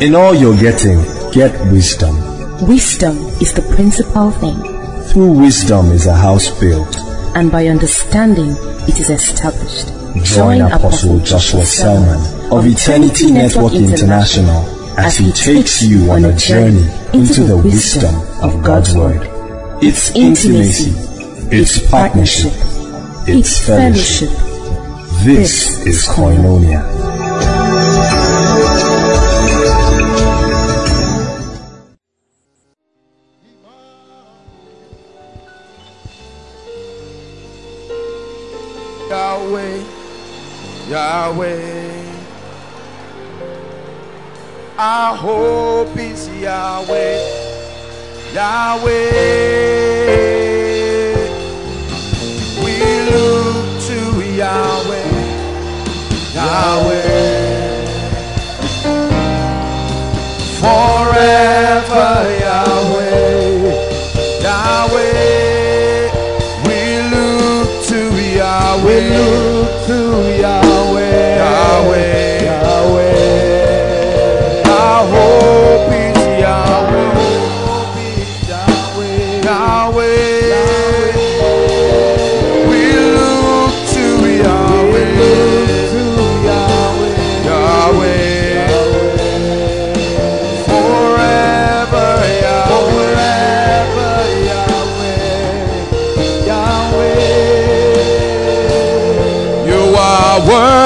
In all you're getting, get wisdom. Wisdom is the principal thing, Through wisdom is a house built. and by understanding it is established. Join Apostle Joshua Selman of Eternity Network International as he takes you on a journey into the wisdom of God's Word. It's intimacy, it's partnership, it's fellowship. This is Koinonia. Yahweh. Our hope is Yahweh, Yahweh. We look to Yahweh, Yahweh. Forever Yahweh, Yahweh. We look to Yahweh,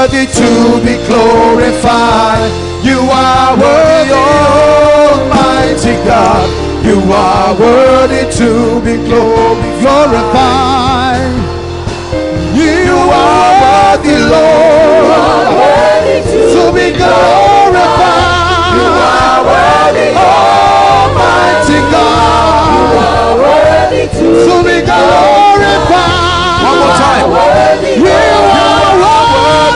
worthy to be glorified. You are worthy, Almighty God. You are worthy to be glorified. You are worthy, Lord, worthy to be glorified. You are worthy, Almighty God, You are worthy to be glorified. One more time. You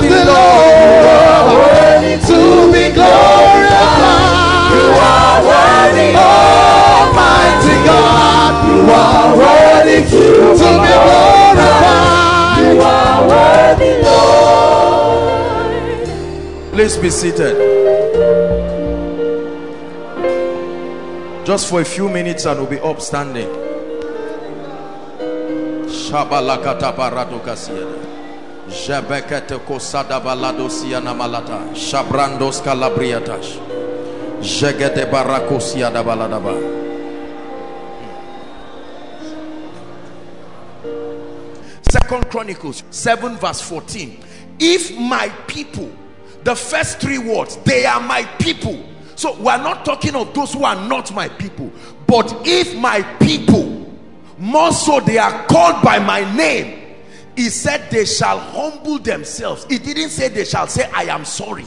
worthy, Lord, worthy to be glorified. You are worthy, Almighty God. You are worthy to, be glorified. You are worthy, Lord. Please be seated. Just for a few minutes and we'll be up Jebekete kosada balado siana malata. Shabrandos. Jegede barakosiada baladaba. Second Chronicles 7 verse 14. If my people, the first three words, they are my people. So we're not talking of those who are not my people. But if my people, more so they are called by my name, he said they shall humble themselves. He didn't say they shall say, I am sorry.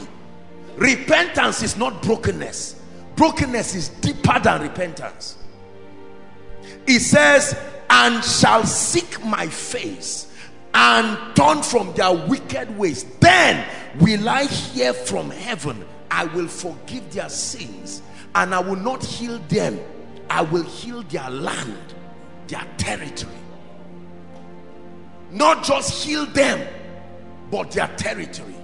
Repentance is not brokenness. Brokenness is deeper than repentance. He says, and shall seek my face and turn from their wicked ways. Then will I hear from heaven. I will forgive their sins and I will not heal them. I will heal their land, their territory. Not just heal them, but their territory.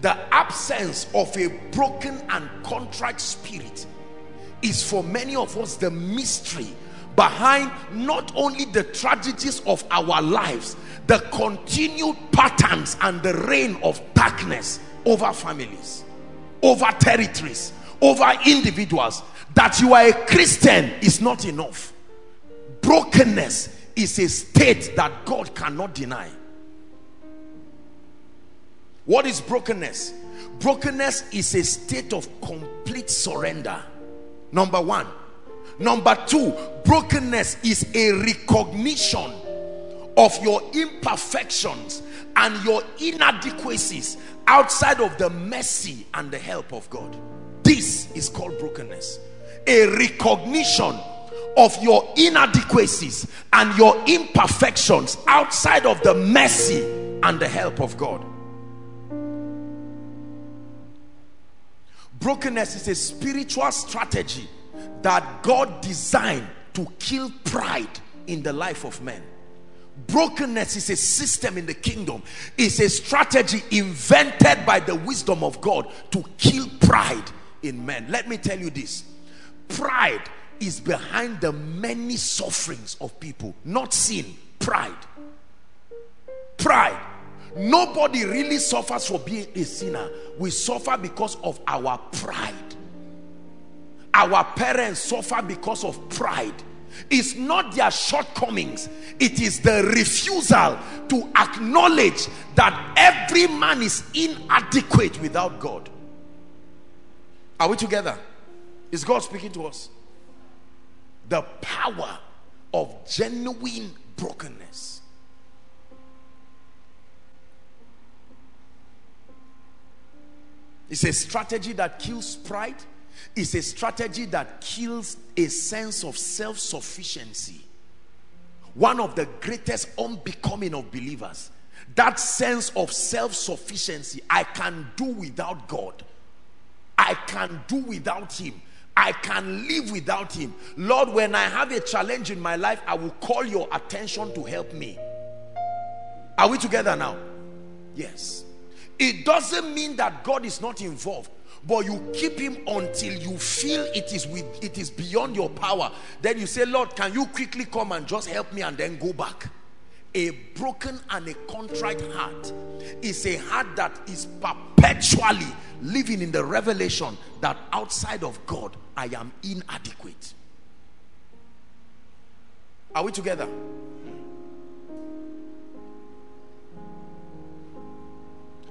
The absence of a broken and contrite spirit is for many of us the mystery behind not only the tragedies of our lives, the continued patterns and the reign of darkness over families, over territories, over individuals. That you are a Christian is not enough. Brokenness is a state that God cannot deny. What is brokenness? Brokenness is a state of complete surrender. Number one. Number two, brokenness is a recognition of your imperfections and your inadequacies outside of the mercy and the help of God. This is called brokenness. A recognition of your inadequacies and your imperfections outside of the mercy and the help of God. Brokenness is a spiritual strategy that God designed to kill pride in the life of men. Brokenness is a system in the kingdom, it's a strategy invented by the wisdom of God to kill pride in men. Let me tell you this pride is behind the many sufferings of people, not sin, pride. Pride. Nobody really suffers for being a sinner. We suffer because of our pride. Our parents suffer because of pride. It's not their shortcomings, it is the refusal to acknowledge that every man is inadequate without God. Are we together? Is God speaking to us? The power of genuine brokenness. It's a strategy that kills pride It's a strategy that kills a sense of self sufficiency. One of the greatest unbecoming of believers. That sense of self sufficiency. I can do without God, I can do without Him. I can live without him. Lord, when I have a challenge in my life, I will call your attention to help me. Are we together now? Yes. It doesn't mean that God is not involved but you keep him until you feel it is with it is beyond your power then you say lord can you quickly come and just help me and then go back a broken and a contrite heart is a heart that is perpetually living in the revelation that outside of god i am inadequate. Are we together?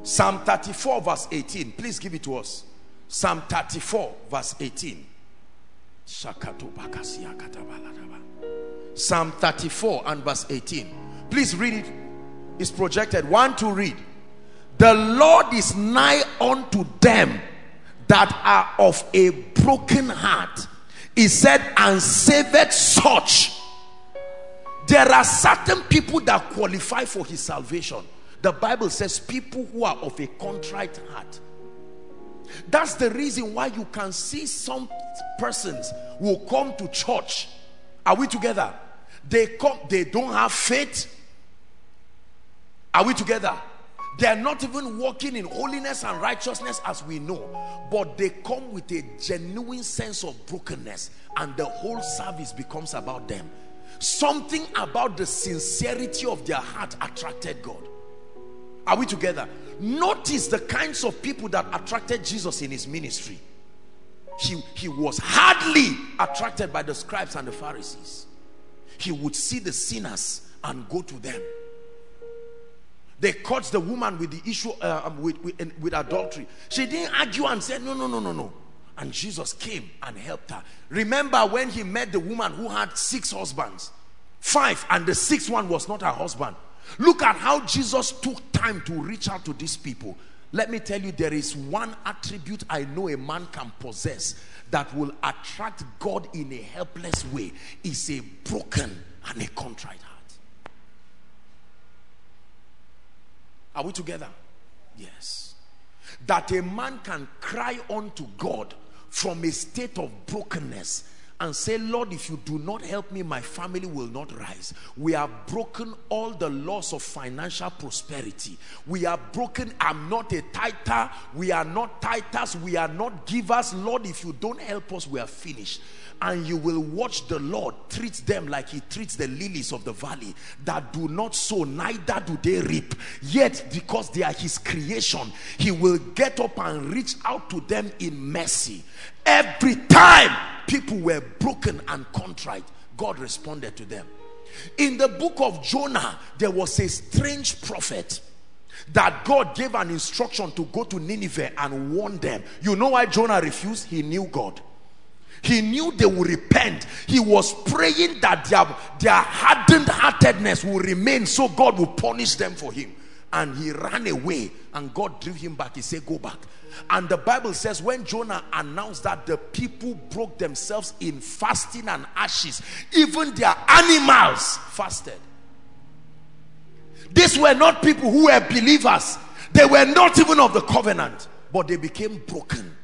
Psalm 34 verse 18 please give it to us. Psalm 34, verse 18. Psalm 34 and verse 18. Please read it. It's projected. One to read. The Lord is nigh unto them that are of a broken heart. He said, and saved such. There are certain people that qualify for his salvation. The Bible says, people who are of a contrite heart. That's the reason why you can see some persons will come to church. Are we together? They come, they don't have faith. Are we together? They are not even walking in holiness and righteousness as we know, but they come with a genuine sense of brokenness, and the whole service becomes about them. Something about the sincerity of their heart attracted God. Are we together? Notice the kinds of people that attracted Jesus in his ministry. He, he was hardly attracted by the scribes and the Pharisees. He would see the sinners and go to them. They caught the woman with the issue uh, um, with, with, with adultery. She didn't argue and said, No, no, no, no, no. And Jesus came and helped her. Remember when he met the woman who had six husbands, five, and the sixth one was not her husband. Look at how Jesus took time to reach out to these people. Let me tell you, there is one attribute I know a man can possess that will attract God in a helpless way. Is a broken and a contrite heart. Are we together? Yes. That a man can cry unto God from a state of brokenness and say, Lord, if you do not help me, my family will not rise. We have broken all the laws of financial prosperity. We are broken. I'm not a tither. We are not tithers. We are not givers. Lord, if you don't help us, we are finished. And you will watch the Lord treat them like he treats the lilies of the valley that do not sow, neither do they reap. Yet, because they are his creation, he will get up and reach out to them in mercy. Every time people were broken and contrite, God responded to them. In the book of Jonah, there was a strange prophet that God gave an instruction to go to Nineveh and warn them. You know why Jonah refused? He knew God. He knew they would repent. He was praying that their, their hardened heartedness will remain so God will punish them for him. And he ran away and God drew him back. He said, Go back. And the Bible says when Jonah announced that the people broke themselves in fasting and ashes, even their animals fasted. These were not people who were believers, they were not even of the covenant, but they became broken.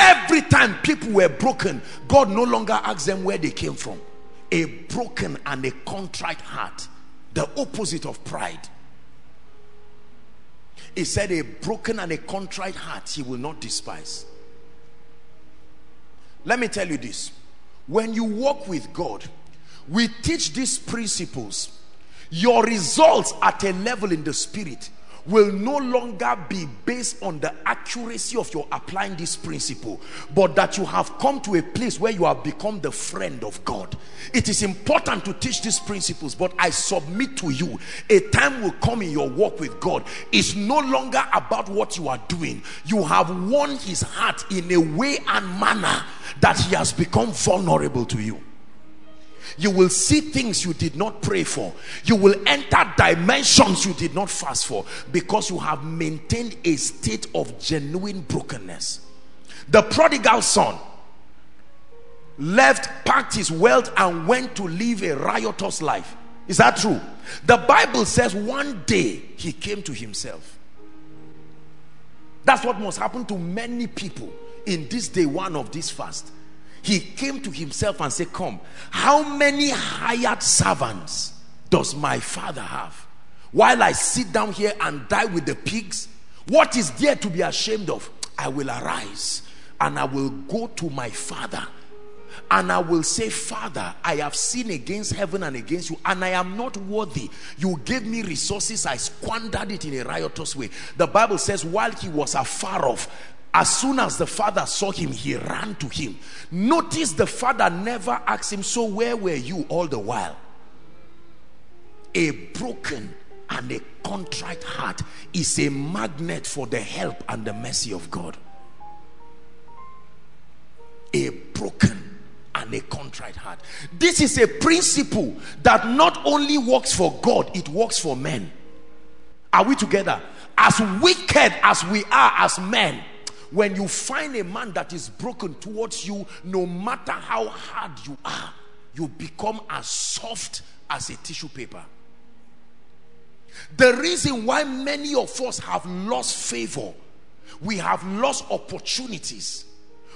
Every time people were broken, God no longer asked them where they came from. A broken and a contrite heart The opposite of pride. He said, A broken and a contrite heart he will not despise. Let me tell you this when you walk with God, we teach these principles. Your results at a level in the spirit will no longer be based on the accuracy of your applying this principle but that you have come to a place where you have become the friend of God. It is important to teach these principles but I submit to you a time will come in your walk with God. It's no longer about what you are doing. You have won his heart in a way and manner that he has become vulnerable to you you will see things you did not pray for. You will enter dimensions you did not fast for because you have maintained a state of genuine brokenness. The prodigal son left packed his wealth and went to live a riotous life. Is that true? The bible says one day he came to himself. That's what must happen to many people in this day one of this fast he came to himself and said come how many hired servants does my father have while i sit down here and die with the pigs what is there to be ashamed of i will arise and i will go to my father and I will say, Father, I have sinned against heaven and against you, and I am not worthy. You gave me resources, I squandered it in a riotous way. The Bible says, while he was afar off, as soon as the father saw him, he ran to him. Notice the father never asked him, So where were you all the while? A broken and a contrite heart is a magnet for the help and the mercy of God. A broken and a contrite heart. This is a principle that not only works for God, it works for men. Are we together? As wicked as we are as men, when you find a man that is broken towards you, no matter how hard you are, you become as soft as a tissue paper. The reason why many of us have lost favor, we have lost opportunities.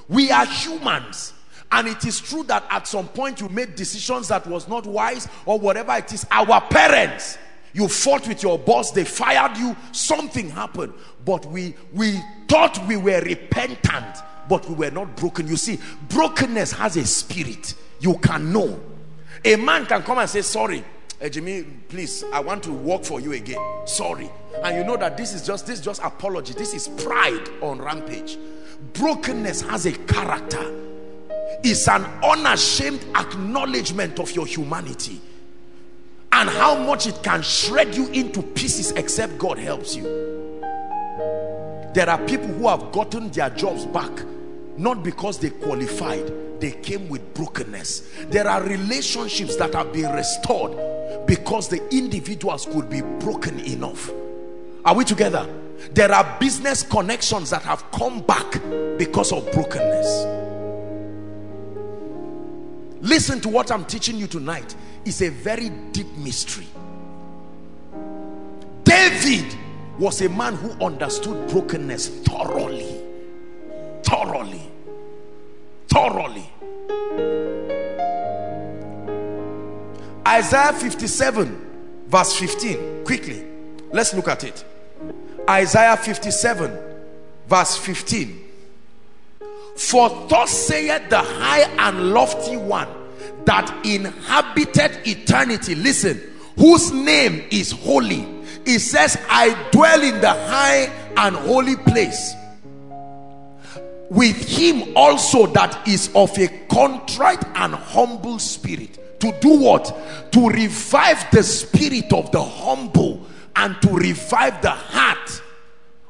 We are humans. And it is true that at some point you made decisions that was not wise or whatever it is. Our parents, you fought with your boss, they fired you, something happened. But we, we thought we were repentant, but we were not broken. You see, brokenness has a spirit. You can know. A man can come and say, sorry, hey, Jimmy, please, I want to work for you again. Sorry. And you know that this is just this is just apology. This is pride on rampage. Brokenness has a character. It's an unashamed acknowledgement of your humanity and how much it can shred you into pieces except God helps you. There are people who have gotten their jobs back not because they qualified, they came with brokenness. There are relationships that have been restored because the individuals could be broken enough. Are we together? There are business connections that have come back because of brokenness. Listen to what I'm teaching you tonight. It's a very deep mystery. David was a man who understood brokenness thoroughly. Thoroughly. Thoroughly. Isaiah 57 verse 15. Quickly. Let's look at it. Isaiah 57 verse 15. For thus saith the high and lofty one that inhabited eternity. Listen, whose name is holy. It says, I dwell in the high and holy place with him also that is of a contrite and humble spirit. To do what? To revive the spirit of the humble and to revive the heart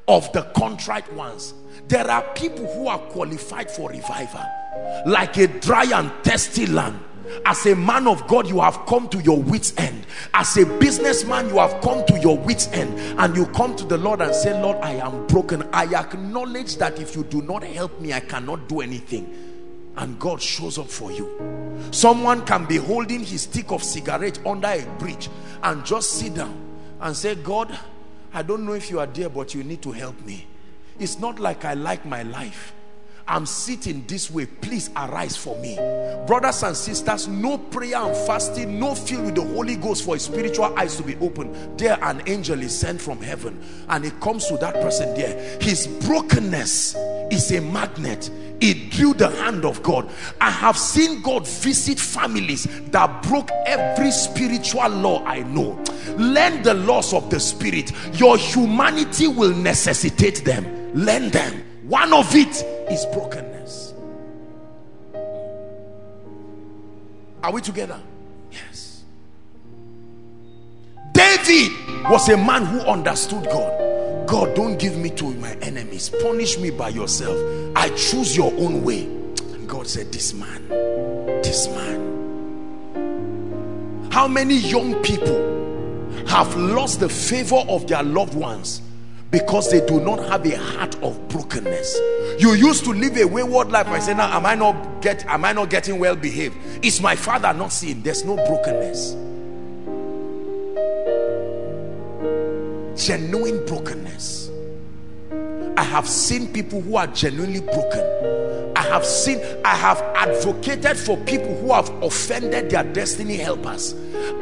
of the contrite ones. There are people who are qualified for revival, like a dry and thirsty land as a man of God, you have come to your wits' end. As a businessman, you have come to your wits' end. And you come to the Lord and say, Lord, I am broken. I acknowledge that if you do not help me, I cannot do anything. And God shows up for you. Someone can be holding his stick of cigarette under a bridge and just sit down and say, God, I don't know if you are there, but you need to help me. It's not like I like my life. I'm sitting this way. Please arise for me. Brothers and sisters, no prayer and fasting, no filled with the Holy Ghost for spiritual eyes to be open. There, an angel is sent from heaven and it comes to that person there. His brokenness is a magnet. It drew the hand of God. I have seen God visit families that broke every spiritual law I know. Learn the laws of the spirit. Your humanity will necessitate them. Learn them. One of it is brokenness. Are we together? Yes. David was a man who understood God. God, don't give me to my enemies. Punish me by yourself. I choose your own way. And God said, This man, this man. How many young people have lost the favor of their loved ones because they do not have a heart of brokenness. You used to live a wayward life I say now am i not get am i not getting well behaved? Is my father not seeing? There's no brokenness. Genuine brokenness i have seen people who are genuinely broken i have seen i have advocated for people who have offended their destiny helpers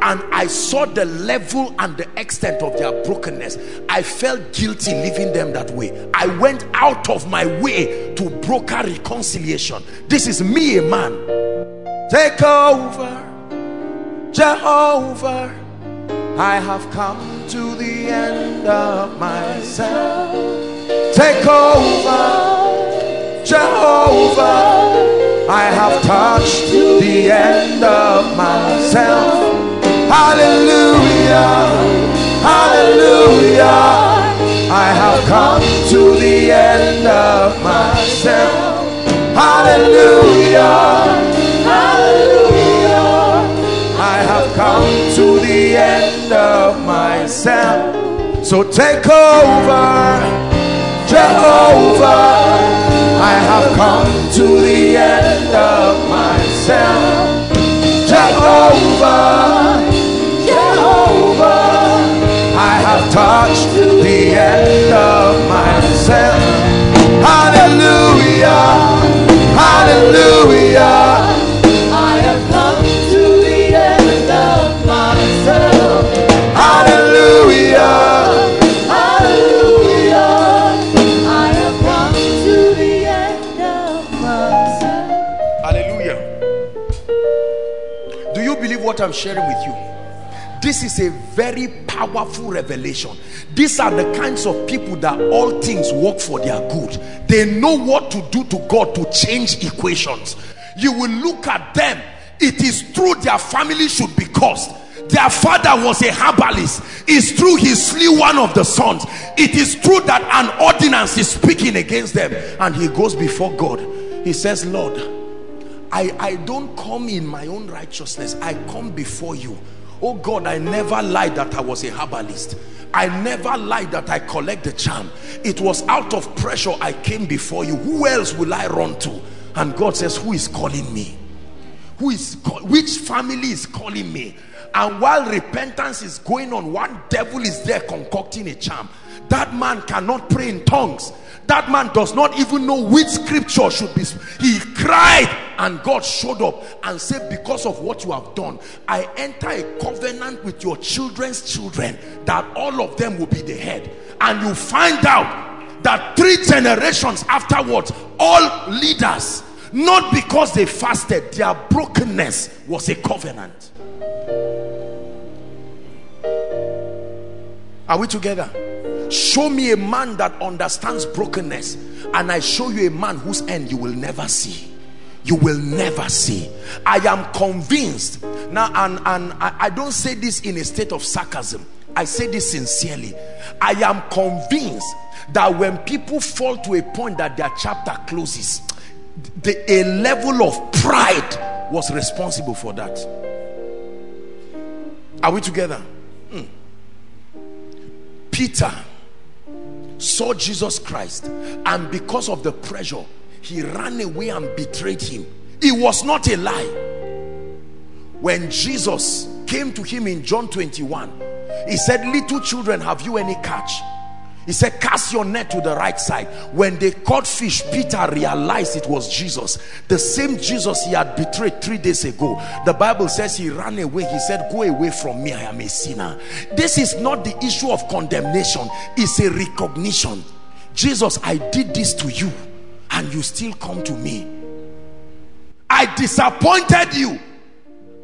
and I saw the level and the extent of their brokenness. I felt guilty leaving them that way. I went out of my way to broker reconciliation. This is me, a man. Take over, Jehovah. I have come to the end of myself. Take over, Jehovah. I have touched the end of myself. Hallelujah. Hallelujah. I have come to the end of myself. Hallelujah. Hallelujah. I have come to the end of myself. So take over, Jehovah. I have come to the end of myself. Jehovah. Jehovah, I have touched the end of myself. Hallelujah. Hallelujah. I'm sharing with you? This is a very powerful revelation. These are the kinds of people that all things work for their good. They know what to do to God to change equations. You will look at them. It is true their family should be cursed. Their father was a herbalist. It's true he slew one of the sons. It is true that an ordinance is speaking against them. And he goes before God. He says, Lord, I, I don't come in my own righteousness. I come before you. Oh God I never lied that I was a herbalist. I never lied that I collect the charm. It was out of pressure I came before you. Who else will I run to? And God says who is calling me? Who is which family is calling me? And while repentance is going on one devil is there concocting a charm that man cannot pray in tongues. That man does not even know which scripture should be he cried and God showed up and said because of what you have done I enter a covenant with your children's children that all of them will be the head. And you find out that three generations afterwards all leaders not because they fasted their brokenness was a covenant. Are we together show me a man that understands brokenness and I show you a man whose end you will never see. You will never see. I am convinced. Now and, and I, I don't say this in a state of sarcasm. I say this sincerely. I am convinced that when people fall to a point that their chapter closes the, a level of pride was responsible for that. Are we together? Hmm. Peter saw Jesus Christ and because of the pressure he ran away and betrayed him. It was not a lie. When Jesus came to him in John 21 he said little children have you any catch He said, cast your net to the right side. When they caught fish, Peter realized it was Jesus. The same Jesus he had betrayed three days ago. The Bible says he ran away. He said, go away from me. I am a sinner. This is not the issue of condemnation. It's a recognition. Jesus, I did this to you and you still come to me. I disappointed you.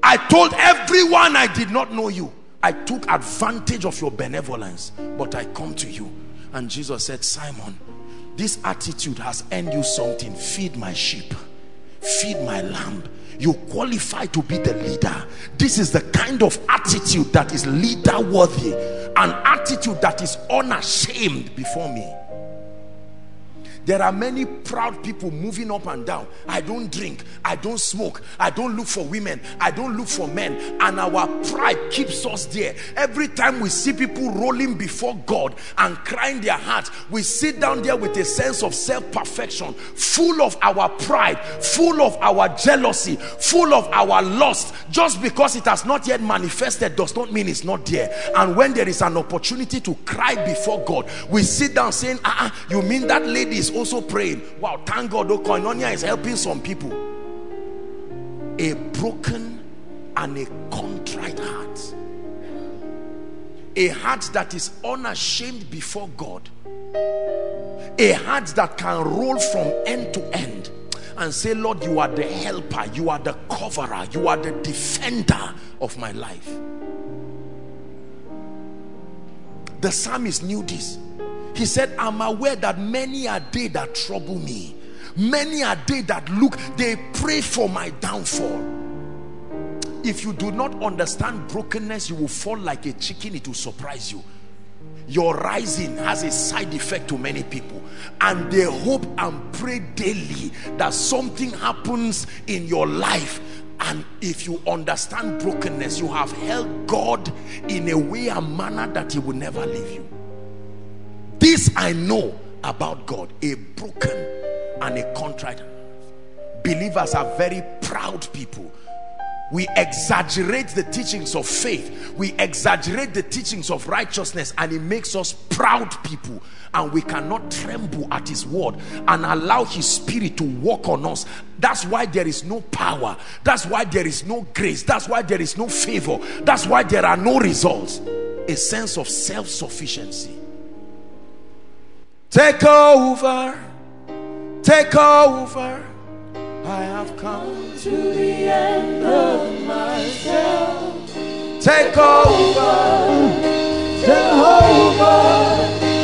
I told everyone I did not know you. I took advantage of your benevolence, but I come to you. And Jesus said, Simon, this attitude has earned you something. Feed my sheep, feed my lamb. You qualify to be the leader. This is the kind of attitude that is leader worthy, an attitude that is unashamed before me. There are many proud people moving up and down. I don't drink. I don't smoke. I don't look for women. I don't look for men. And our pride keeps us there. Every time we see people rolling before God and crying their hearts, we sit down there with a sense of self-perfection, full of our pride, full of our jealousy, full of our lust. Just because it has not yet manifested does not mean it's not there. And when there is an opportunity to cry before God, we sit down saying, ah, uh -uh, you mean that lady is also praying. Wow, thank God, oh, koinonia is helping some people. A broken and a contrite heart. A heart that is unashamed before God. A heart that can roll from end to end and say, Lord, you are the helper, you are the coverer, you are the defender of my life. The psalmist knew this he said, I'm aware that many are they that trouble me. Many are they that look, they pray for my downfall. If you do not understand brokenness, you will fall like a chicken, it will surprise you. Your rising has a side effect to many people, and they hope and pray daily that something happens in your life and if you understand brokenness you have held God in a way and manner that he will never leave you this I know about God a broken and a contrite believers are very proud people. We exaggerate the teachings of faith. We exaggerate the teachings of righteousness and it makes us proud people. And we cannot tremble at his word and allow his spirit to work on us. That's why there is no power. That's why there is no grace. That's why there is no favor. That's why there are no results. A sense of self-sufficiency Take over, take over. I have come to the end of myself. Take over, Jehovah.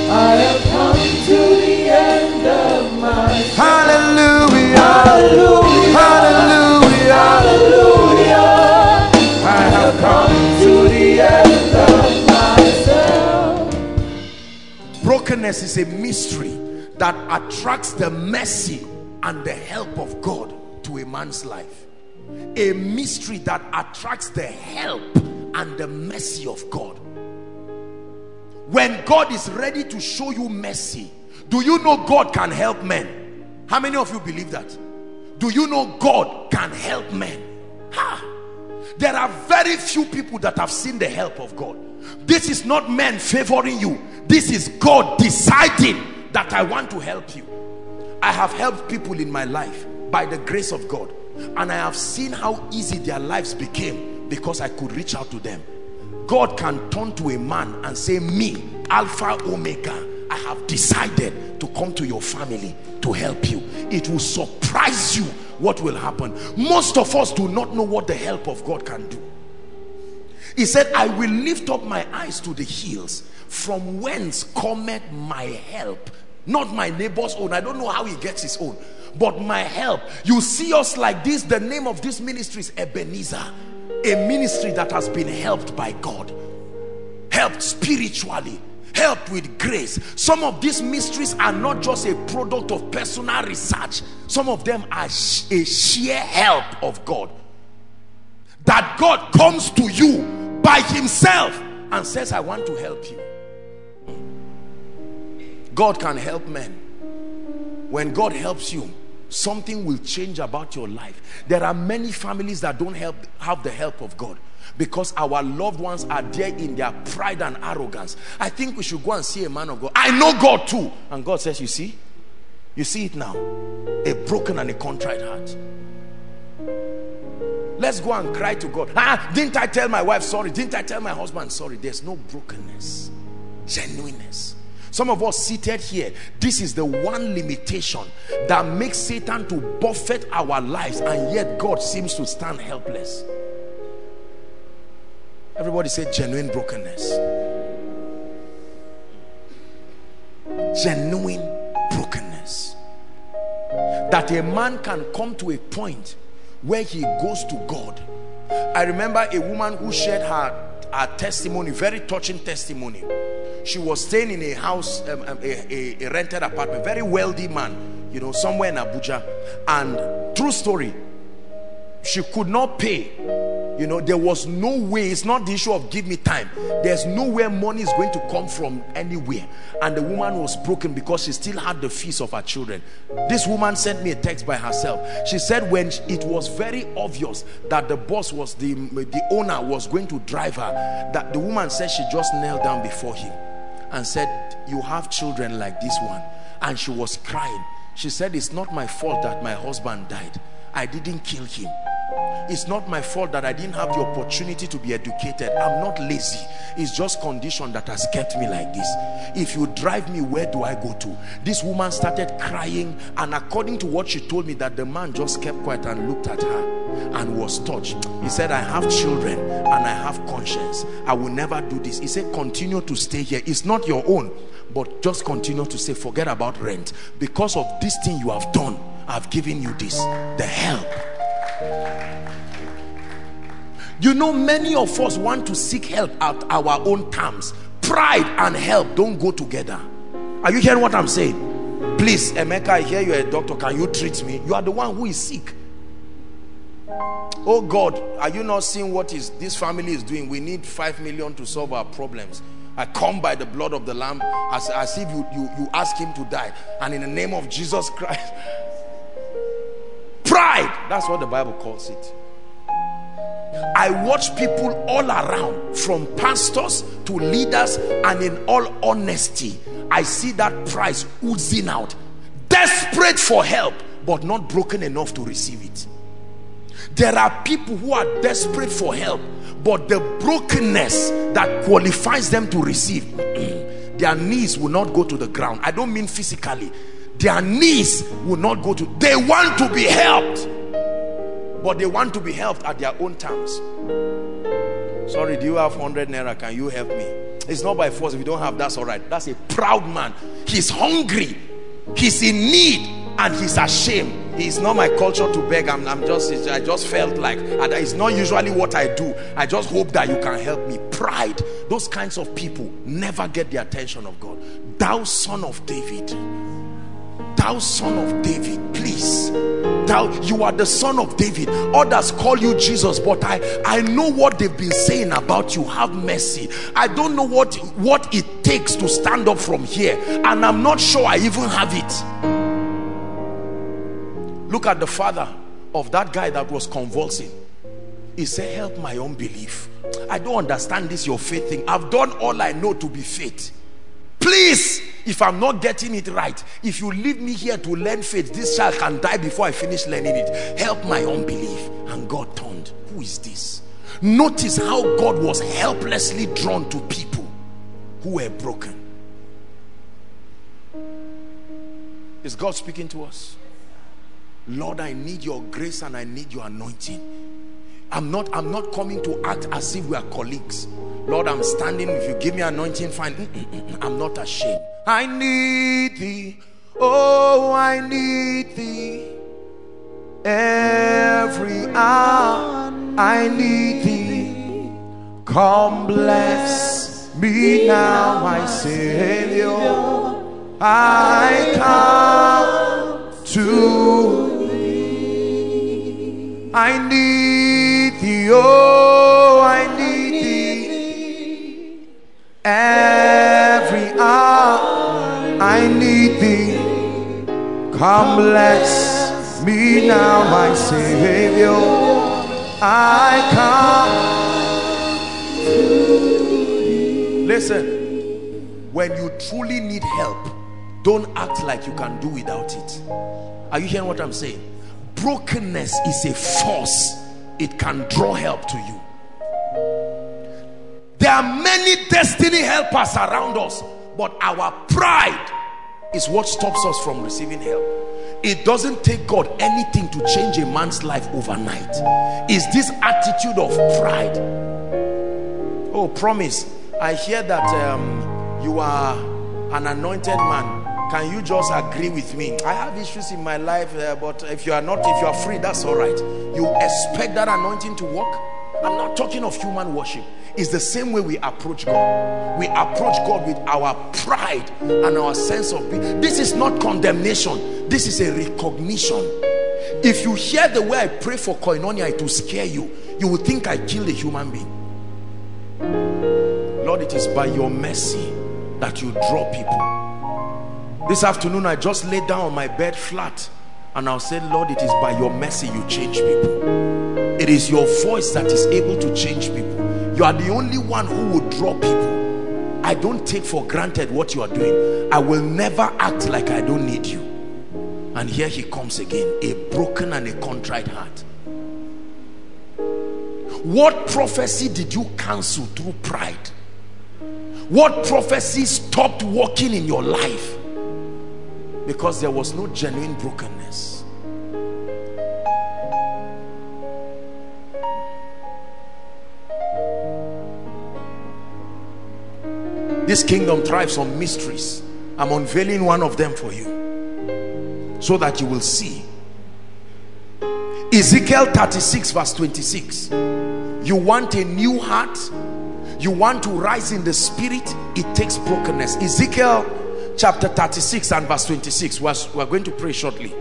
I have come to the end of myself. Hallelujah, Hallelujah, hallelujah, hallelujah. I have come. Brokenness is a mystery that attracts the mercy and the help of God to a man's life. A mystery that attracts the help and the mercy of God. When God is ready to show you mercy, do you know God can help men? How many of you believe that? Do you know God can help men? Ha! There are very few people that have seen the help of God. This is not men favoring you. This is God deciding that I want to help you. I have helped people in my life by the grace of God. And I have seen how easy their lives became because I could reach out to them. God can turn to a man and say, me, Alpha Omega, I have decided to come to your family to help you. It will surprise you what will happen. Most of us do not know what the help of God can do. He said, I will lift up my eyes to the hills. From whence cometh my help? Not my neighbor's own. I don't know how he gets his own. But my help. You see us like this. The name of this ministry is Ebenezer. A ministry that has been helped by God. Helped spiritually. Helped with grace. Some of these mysteries are not just a product of personal research. Some of them are a sheer help of God. That God comes to you by himself and says, I want to help you. God can help men. When God helps you, something will change about your life. There are many families that don't help, have the help of God. because our loved ones are there in their pride and arrogance. I think we should go and see a man of God. I know God too. And God says, You see, you see it now. A broken and a contrite heart. Let's go and cry to God. Ah, didn't I tell my wife sorry? Didn't I tell my husband sorry? There's no brokenness, genuineness. Some of us seated here, this is the one limitation that makes Satan to buffet our lives, and yet God seems to stand helpless. Everybody say genuine brokenness. Genuine brokenness. That a man can come to a point where he goes to God. I remember a woman who shared her, her testimony, very touching testimony. She was staying in a house, um, um, a, a, a rented apartment, very wealthy man, you know, somewhere in Abuja. And true story, she could not pay. You know there was no way it's not the issue of give me time. There's nowhere money is going to come from anywhere. And the woman was broken because she still had the fees of her children. This woman sent me a text by herself. She said when it was very obvious that the boss was the the owner was going to drive her that the woman said she just knelt down before him and said you have children like this one. And she was crying. She said it's not my fault that my husband died. I didn't kill him it's not my fault that I didn't have the opportunity to be educated. I'm not lazy. It's just condition that has kept me like this. If you drive me, where do I go to? This woman started crying and according to what she told me that the man just kept quiet and looked at her and was touched. He said, I have children and I have conscience. I will never do this. He said, continue to stay here. It's not your own, but just continue to say, forget about rent. Because of this thing you have done, I've given you this, the help you know, many of us want to seek help at our own terms. Pride and help don't go together. Are you hearing what I'm saying? Please, Emeka, I hear you're a doctor. Can you treat me? You are the one who is sick. Oh God, are you not seeing what is this family is doing? We need five million to solve our problems. I come by the blood of the lamb as, as if you, you, you ask him to die. And in the name of Jesus Christ. Pride. That's what the Bible calls it. I watch people all around from pastors to leaders and in all honesty I see that price oozing out. Desperate for help but not broken enough to receive it. There are people who are desperate for help but the brokenness that qualifies them to receive their knees will not go to the ground. I don't mean physically. Their knees will not go to they want to be helped but they want to be helped at their own terms. Sorry do you have 100 naira? Can you help me? It's not by force. If you don't have that's all right. That's a proud man. He's hungry. He's in need and he's ashamed. It's not my culture to beg. I'm, I'm just i just felt like it's not usually what i do. I just hope that you can help me. Pride. Those kinds of people never get the attention of god. Thou son of david thou son of David, please. Thou, you are the son of David. Others call you Jesus, but I, I know what they've been saying about you. Have mercy. I don't know what, what it takes to stand up from here, and I'm not sure I even have it. Look at the father of that guy that was convulsing. He said, Help my unbelief. I don't understand this, your faith thing. I've done all I know to be faith. Please if I'm not getting it right, if you leave me here to learn faith, this child can die before I finish learning it. Help my unbelief. And God turned. Who is this? Notice how God was helplessly drawn to people who were broken. Is God speaking to us? Lord, I need your grace and I need your anointing. I'm not I'm not coming to act as if we are colleagues. Lord, I'm standing. If you give me anointing, fine. I'm not ashamed. I need thee. Oh, I need thee. Every hour I need thee. Come bless me now, my Savior. I come to thee. I need thee. Oh, I need thee. Every Come bless me now, my Savior. I come Listen, when you truly need help, don't act like you can do without it. Are you hearing what I'm saying? Brokenness is a force. It can draw help to you. There are many destiny helpers around us, but our pride is what stops us from receiving help. It doesn't take God anything to change a man's life overnight. Is this attitude of pride? Oh, promise. I hear that um, you are an anointed man. Can you just agree with me? I have issues in my life, uh, but if you are not, if you are free, that's all right. You expect that anointing to work? I'm not talking of human worship. It's the same way we approach God. We approach God with our pride and our sense of being. This is not condemnation. This is a recognition. If you hear the way I pray for koinonia, it will scare you. You will think I killed a human being. Lord, it is by your mercy that you draw people. This afternoon, I just lay down on my bed flat and I'll say, Lord, it is by your mercy you change people. It is your voice that is able to change people. You are the only one who will draw people. I don't take for granted what you are doing. I will never act like I don't need you. And here he comes again, a broken and a contrite heart. What prophecy did you cancel through pride? What prophecy stopped working in your life? Because there was no genuine brokenness. This kingdom thrives on mysteries. I'm unveiling one of them for you so that you will see. Ezekiel 36 verse 26. You want a new heart? You want to rise in the spirit? It takes brokenness. Ezekiel chapter 36 and verse 26. We're going to pray shortly.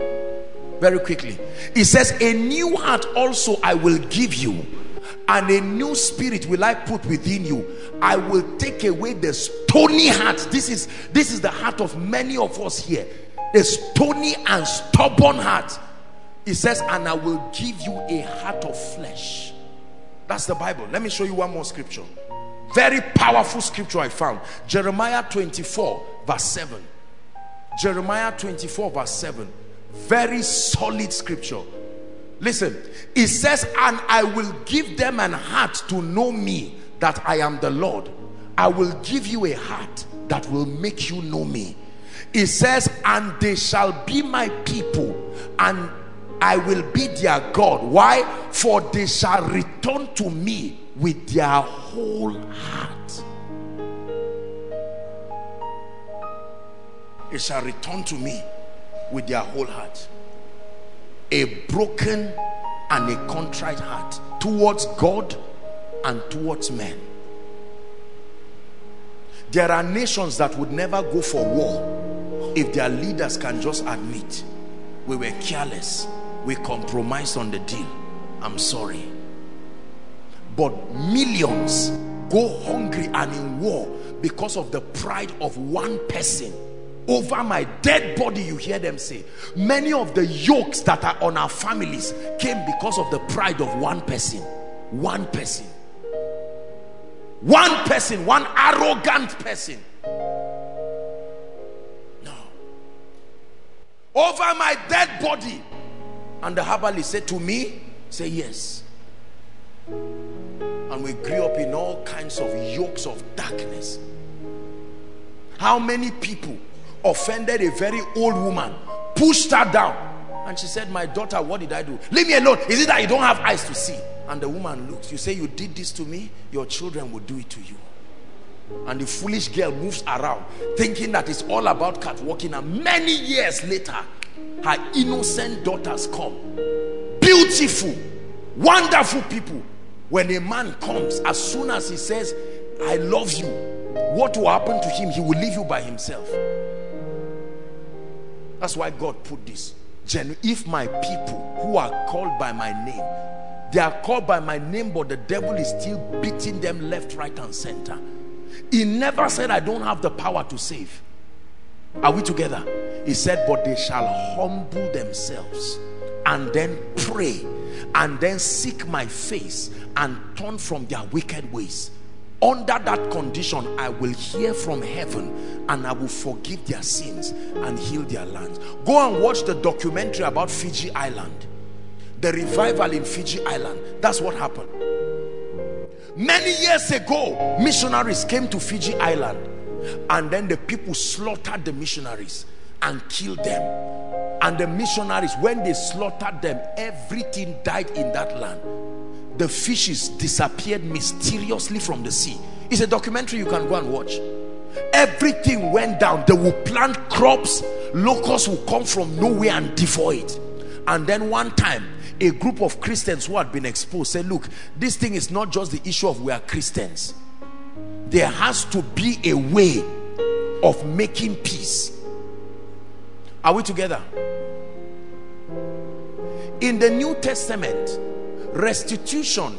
Very quickly. It says, A new heart also I will give you and a new spirit will I put within you. I will take away the stony heart. This is this is the heart of many of us here. The stony and stubborn heart. It says, and I will give you a heart of flesh. That's the Bible. Let me show you one more scripture. Very powerful scripture I found. Jeremiah 24 verse 7. Jeremiah 24 verse 7. Very solid scripture. Listen, it says, and I will give them an heart to know me that I am the Lord. I will give you a heart that will make you know me. It says, and they shall be my people, and I will be their God. Why? For they shall return to me with their whole heart. They shall return to me with their whole heart a broken and a contrite heart towards God and towards men. There are nations that would never go for war if their leaders can just admit we were careless, we compromised on the deal. I'm sorry. But millions go hungry and in war because of the pride of one person over my dead body you hear them say. Many of the yokes that are on our families came because of the pride of one person. One person. One person one arrogant person. No. Over my dead body. And the herbalist said to me say yes. And we grew up in all kinds of yokes of darkness. How many people offended a very old woman, pushed her down. And she said, My daughter, what did I do? Leave me alone. Is it that you don't have eyes to see? And the woman looks. You say, You did this to me, your children will do it to you. And the foolish girl moves around, thinking that it's all about cat walking. And many years later, her innocent daughters come. Beautiful, wonderful people. When a man comes, as soon as he says, I love you, what will happen to him? He will leave you by himself. That's why God put this. If my people who are called by my name, they are called by my name, but the devil is still beating them left, right, and center. He never said, I don't have the power to save. Are we together? He said, but they shall humble themselves and then pray and then seek my face and turn from their wicked ways. Under that condition i will hear from heaven and i will forgive their sins and heal their lands. Go and watch the documentary about fiji island the revival in fiji island. That's what happened. Many years ago missionaries came to fiji island and then the people slaughtered the missionaries and killed them. And the missionaries when they slaughtered them everything died in that land. The fishes disappeared mysteriously from the sea. It's a documentary you can go and watch. Everything went down. They will plant crops. Locusts will come from nowhere and devour it. And then one time a group of Christians who had been exposed said look this thing is not just the issue of we are Christians. There has to be a way of making peace are we together? In the New Testament restitution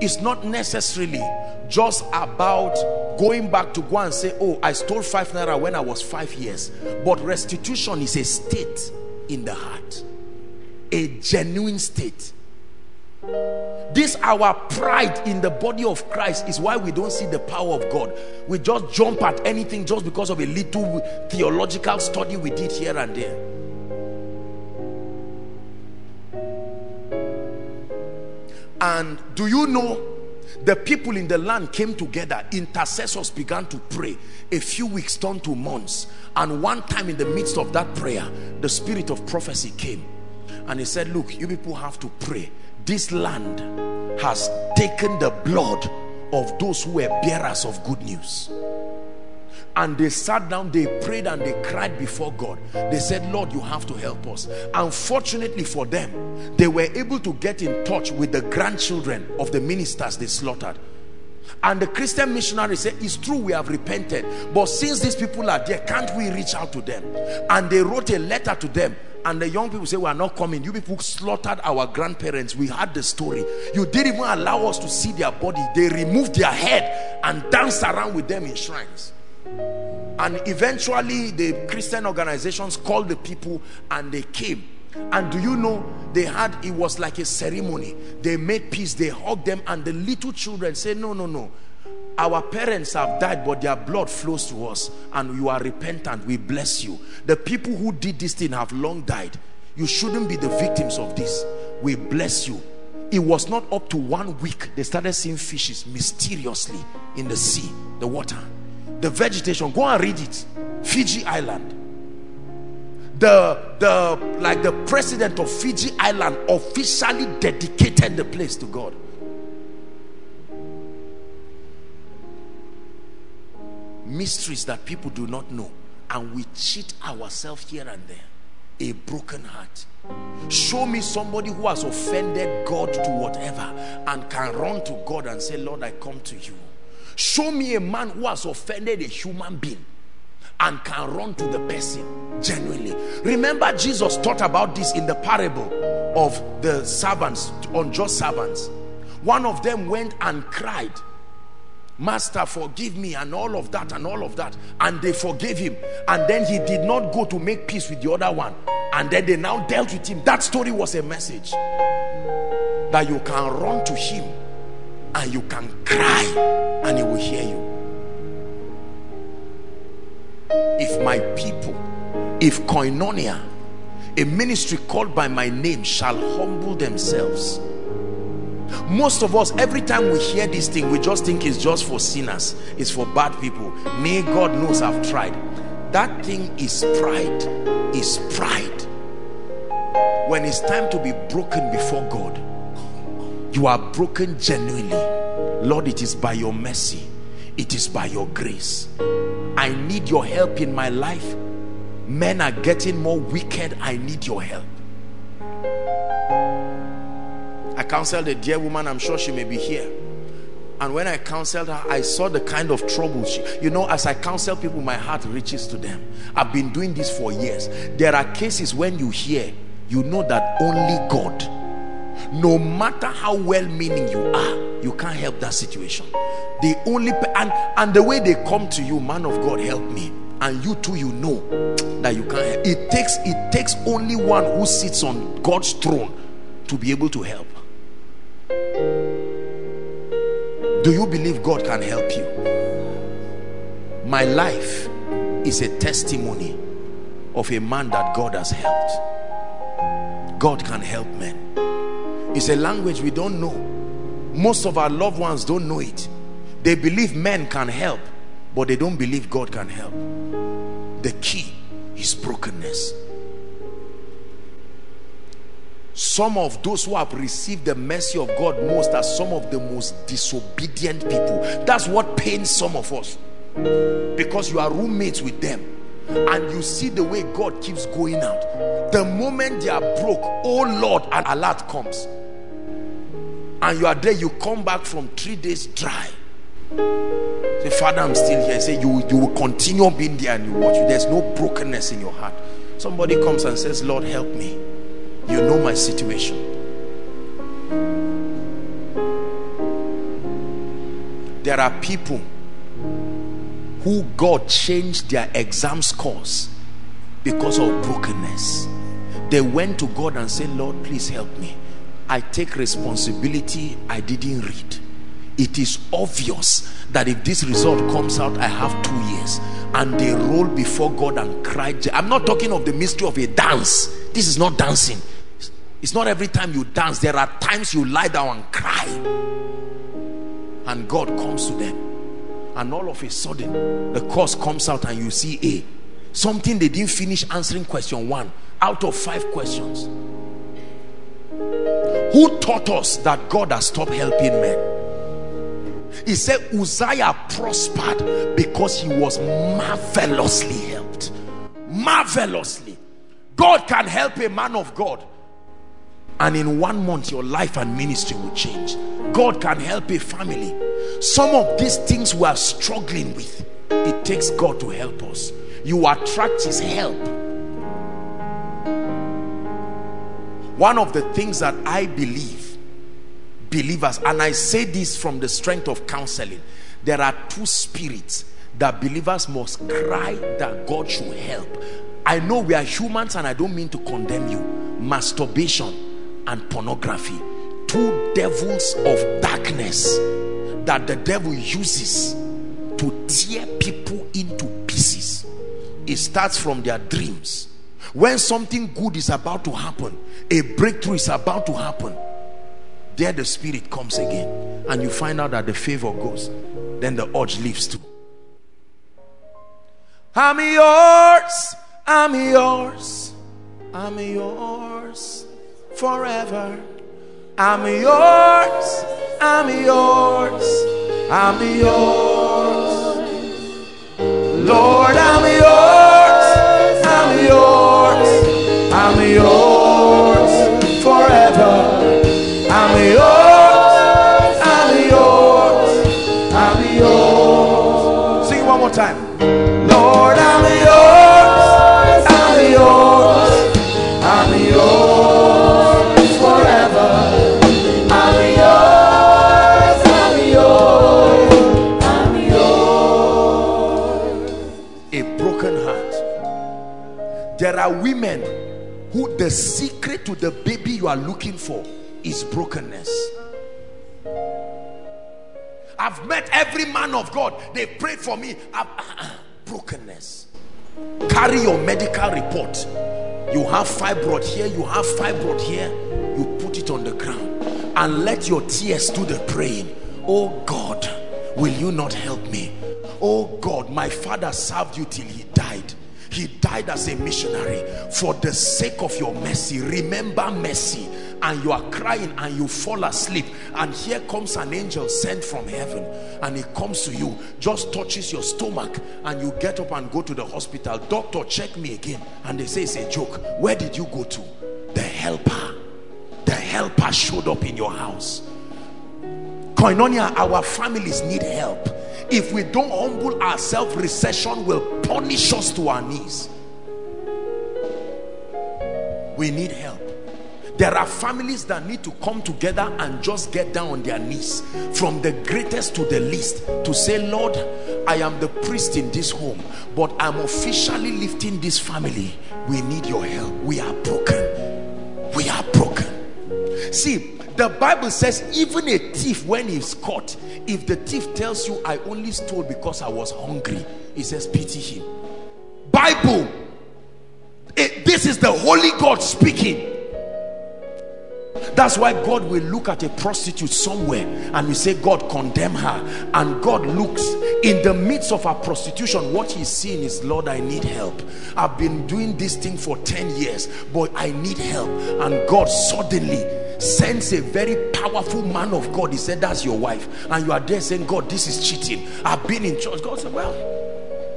is not necessarily just about going back to go and say oh I stole five naira when I was five years but restitution is a state in the heart a genuine state this our pride in the body of Christ is why we don't see the power of God. We just jump at anything just because of a little theological study we did here and there. And do you know the people in the land came together intercessors began to pray. A few weeks turned to months and one time in the midst of that prayer the spirit of prophecy came. And he said look you people have to pray this land has taken the blood of those who were bearers of good news. And they sat down they prayed and they cried before God. They said Lord you have to help us. Unfortunately for them they were able to get in touch with the grandchildren of the ministers they slaughtered. And the Christian missionary said it's true we have repented but since these people are there can't we reach out to them? And they wrote a letter to them and the young people say we are not coming. You people slaughtered our grandparents. We had the story. You didn't even allow us to see their body. They removed their head and danced around with them in shrines. And eventually the Christian organizations called the people and they came. And do you know they had it was like a ceremony. They made peace. They hugged them and the little children said no no no our parents have died but their blood flows to us and you are repentant. We bless you. The people who did this thing have long died. You shouldn't be the victims of this. We bless you. It was not up to one week they started seeing fishes mysteriously in the sea the water. The vegetation go and read it. Fiji Island. The the like the president of Fiji Island officially dedicated the place to God mysteries that people do not know and we cheat ourselves here and there. A broken heart. Show me somebody who has offended God to whatever and can run to God and say Lord I come to you. Show me a man who has offended a human being and can run to the person genuinely. Remember Jesus taught about this in the parable of the servants unjust servants. One of them went and cried master forgive me and all of that and all of that. And they forgave him. And then he did not go to make peace with the other one. And then they now dealt with him. That story was a message. That you can run to him and you can cry and he will hear you. If my people if koinonia a ministry called by my name shall humble themselves most of us every time we hear this thing we just think it's just for sinners. It's for bad people. May god knows i've tried. That thing is pride. Is pride. When it's time to be broken before god you are broken genuinely. Lord it is by your mercy. It is by your grace. I need your help in my life. Men are getting more wicked. I need your help I counseled a dear woman, I'm sure she may be here. And when I counseled her, I saw the kind of trouble she, you know, as I counsel people, my heart reaches to them. I've been doing this for years. There are cases when you hear, you know that only God, no matter how well meaning you are, you can't help that situation. The only, and, and the way they come to you, man of God, help me. And you too, you know that you can't help. It takes, it takes only one who sits on God's throne to be able to help do you believe God can help you? My life is a testimony of a man that God has helped. God can help men. It's a language we don't know. Most of our loved ones don't know it. They believe men can help but they don't believe God can help. The key is brokenness some of those who have received the mercy of God most are some of the most disobedient people. That's what pains some of us. Because you are roommates with them and you see the way God keeps going out. The moment they are broke oh Lord an alert comes. And you are there you come back from three days dry. Say father I'm still here. Say you you will continue being there and you watch there's no brokenness in your heart. Somebody comes and says Lord help me you know my situation. There are people who God changed their exam scores because of brokenness. They went to God and said Lord please help me. I take responsibility I didn't read. It is obvious that if this result comes out I have two years. And they roll before God and cry I'm not talking of the mystery of a dance. This is not dancing it's not every time you dance. There are times you lie down and cry. And God comes to them. And all of a sudden, the course comes out and you see A. Something they didn't finish answering question one out of five questions. Who taught us that God has stopped helping men? He said Uzziah prospered because he was marvelously helped. Marvelously. God can help a man of God and in one month your life and ministry will change. God can help a family. Some of these things we are struggling with it takes god to help us. You attract his help. One of the things that i believe believers and i say this from the strength of counseling there are two spirits that believers must cry that god should help. I know we are humans and i don't mean to condemn you. Masturbation and pornography two devils of darkness that the devil uses to tear people into pieces. It starts from their dreams. When something good is about to happen a breakthrough is about to happen there the spirit comes again and you find out that the favor goes then the urge leaves too. I'm yours I'm yours I'm yours forever. I'm yours, I'm yours, I'm yours. Lord, I'm yours, I'm yours, I'm yours forever. I'm yours, I'm yours, I'm yours. Sing one more time. Are women who the secret to the baby you are looking for is brokenness. I've met every man of God. They prayed for me. I've, brokenness. Carry your medical report. You have fibroid here. You have fibroid here. You put it on the ground and let your tears do the praying. Oh God, will you not help me? Oh God, my father served you till he died. He died as a missionary. For the sake of your mercy. Remember mercy. And you are crying and you fall asleep. And here comes an angel sent from heaven. And he comes to you just touches your stomach. And you get up and go to the hospital. Doctor check me again. And they say it's a joke. Where did you go to? The helper. The helper showed up in your house koinonia our families need help. If we don't humble ourselves recession will punish us to our knees. We need help. There are families that need to come together and just get down on their knees from the greatest to the least to say lord i am the priest in this home but i'm officially lifting this family. We need your help. We are broken. We are broken. See The Bible says, even a thief, when he's caught, if the thief tells you, I only stole because I was hungry, he says, pity him. Bible, it, this is the Holy God speaking. That's why God will look at a prostitute somewhere and we say, God, condemn her. And God looks in the midst of her prostitution. What he's seeing is, Lord, I need help. I've been doing this thing for 10 years, but I need help. And God suddenly sends a very powerful man of God. He said, That's your wife. And you are there saying, God, this is cheating. I've been in church. God said, Well,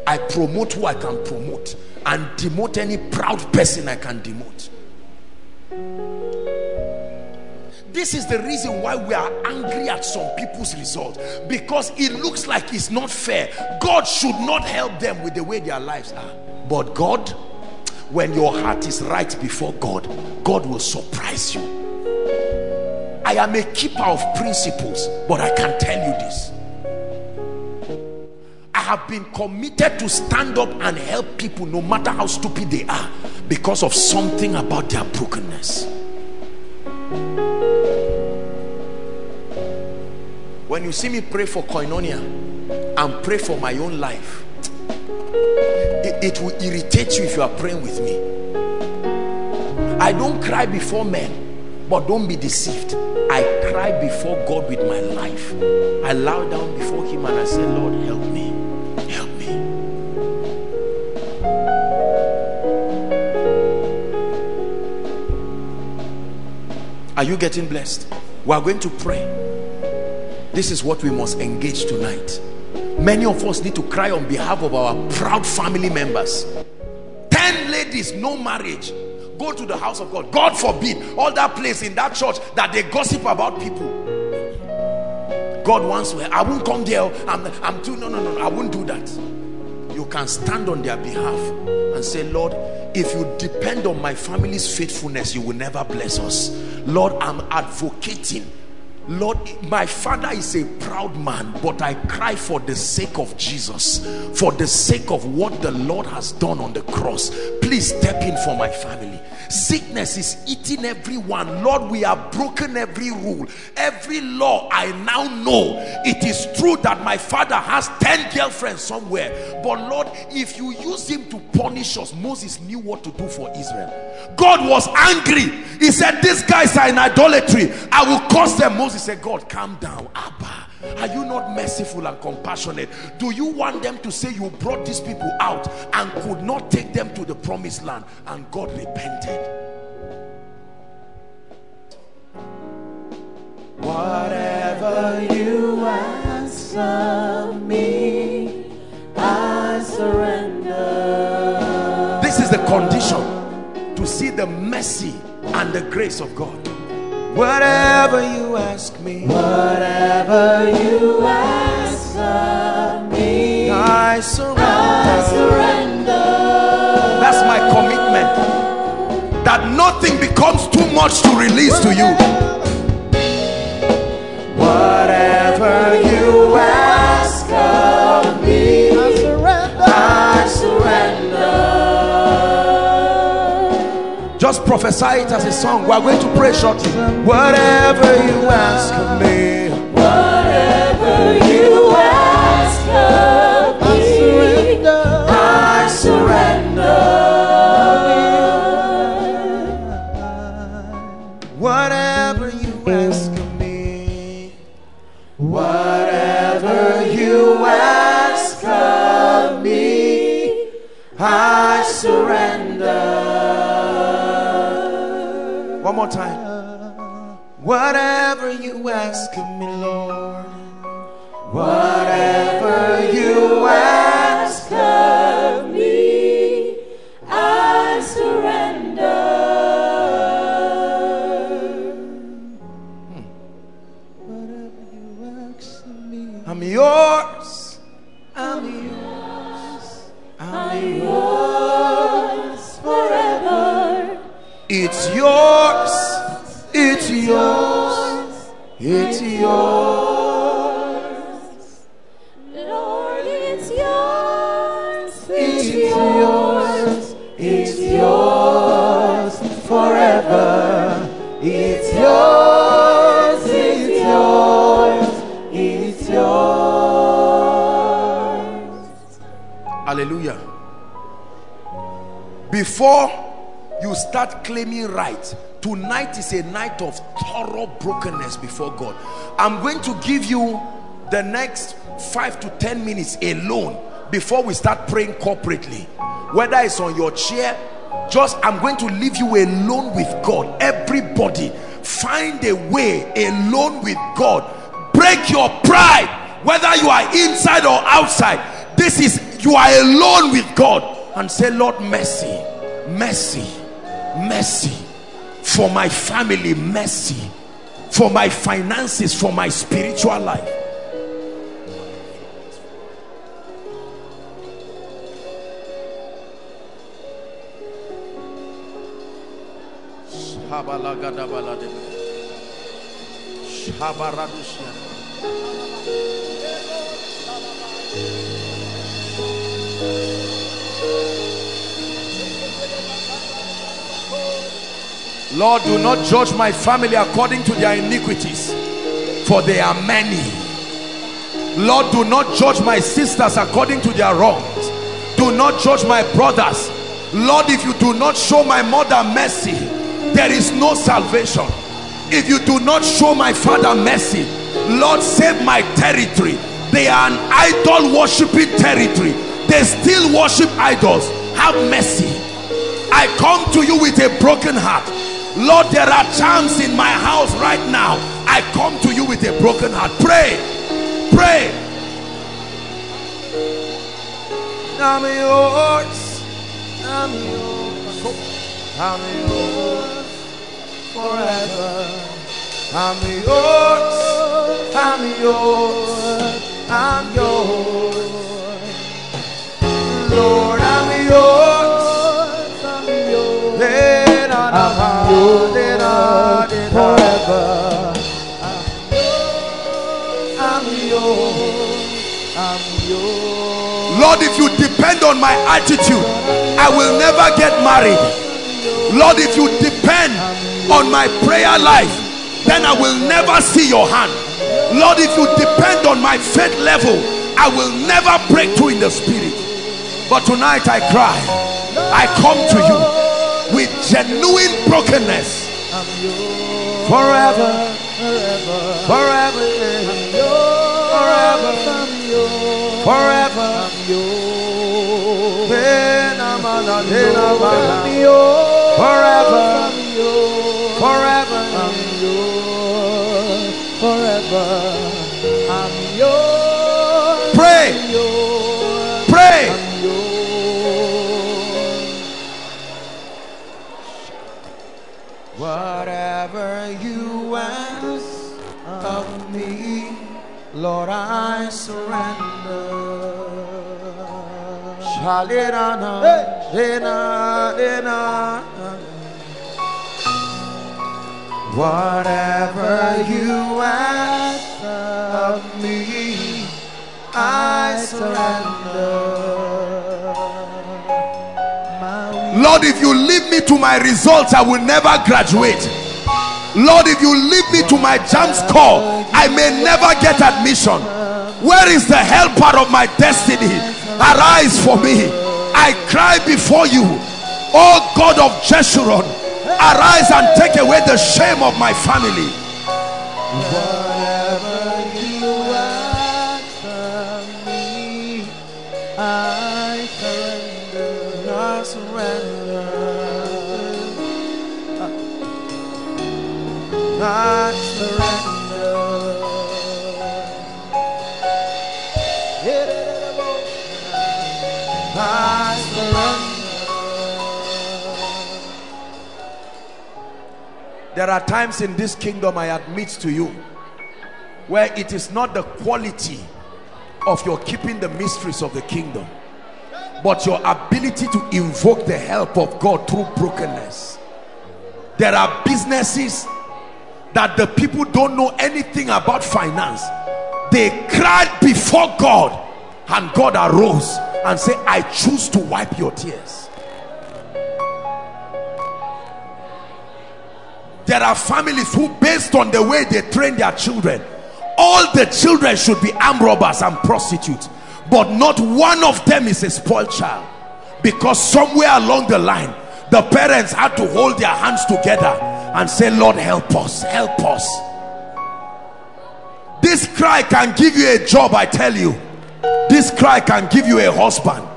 I promote who I can promote and demote any proud person I can demote. This is the reason why we are angry at some people's results because it looks like it's not fair. God should not help them with the way their lives are. But God, when your heart is right before God, God will surprise you. I am a keeper of principles, but I can tell you this. I have been committed to stand up and help people no matter how stupid they are because of something about their brokenness. When you see me pray for koinonia and pray for my own life, it, it will irritate you if you are praying with me. I don't cry before men, but don't be deceived. I cry before God with my life. I lie down before Him and I say, Lord, help me. Help me. Are you getting blessed? We are going to pray. This is what we must engage tonight. Many of us need to cry on behalf of our proud family members. 10 ladies, no marriage. Go to the house of God. God forbid all that place in that church that they gossip about people. God wants to. I won't come there. I'm, I'm too. No, no, no. I won't do that. You can stand on their behalf and say, Lord, if you depend on my family's faithfulness, you will never bless us. Lord, I'm advocating Lord, my father is a proud man, but I cry for the sake of Jesus, for the sake of what the Lord has done on the cross. Please step in for my family. Sickness is eating everyone. Lord, we have broken every rule, every law. I now know it is true that my father has 10 girlfriends somewhere. But Lord, if you use him to punish us, Moses knew what to do for Israel. God was angry. He said, These guys are in idolatry. I will curse them. Moses said, God, calm down. Abba. Are you not merciful and compassionate? Do you want them to say you brought these people out and could not take them to the promised land and God repented? Whatever you ask of me, I surrender. This is the condition to see the mercy and the grace of God. Whatever you ask me, whatever you ask of me, I surrender. I surrender. That's my commitment. That nothing becomes too much to release to you. Whatever you prophesy it as a song. We are going to pray shortly. Whatever you ask of me, whatever you more time. Whatever you ask of me, Lord. Whatever you ask of me, I surrender. Whatever you ask of me, I'm yours. I'm yours. I'm yours forever. It's yours yours, it's yours. Lord, it's yours, it's yours, it's yours forever. It's yours, it's yours, it's yours. Hallelujah. Before you start claiming right. Tonight is a night of thorough brokenness before God. I'm going to give you the next five to ten minutes alone before we start praying corporately. Whether it's on your chair just I'm going to leave you alone with God. Everybody find a way alone with God. Break your pride whether you are inside or outside. This is you are alone with God. And say Lord mercy mercy mercy. For my family mercy. For my finances for my spiritual life Lord, do not judge my family according to their iniquities, for they are many. Lord, do not judge my sisters according to their wrongs. Do not judge my brothers. Lord, if you do not show my mother mercy, there is no salvation. If you do not show my father mercy, Lord, save my territory. They are an idol worshiping territory. They still worship idols. Have mercy. I come to you with a broken heart. Lord, there are charms in my house right now. I come to you with a broken heart. Pray. Pray. I'm yours. I'm yours. I'm yours forever. I'm yours. I'm yours. Lord, if you depend on my attitude, I will never get married. Lord, if you depend on my prayer life, then I will never see your hand. Lord, if you depend on my faith level, I will never break through in the spirit. But tonight I cry, I come to you with genuine brokenness. Forever, forever, forever, forever, forever, forever, forever. I'm Lord, I surrender. Shalirana, dena, dena. Whatever you ask of me, I surrender. Lord, if you leave me to my results, I will never graduate. Lord, if you leave me to my jam call, I may never get admission. Where is the helper of my destiny? Arise for me. I cry before you, oh God of Jeshurun, arise and take away the shame of my family. I surrender. I surrender. There are times in this kingdom I admit to you where it is not the quality of your keeping the mysteries of the kingdom but your ability to invoke the help of God through brokenness there are businesses that the people don't know anything about finance. They cried before God and God arose and said I choose to wipe your tears. There are families who based on the way they train their children all the children should be armed robbers and prostitutes but not one of them is a spoiled child because somewhere along the line the parents had to hold their hands together and say lord help us help us. This cry can give you a job i tell you. This cry can give you a husband.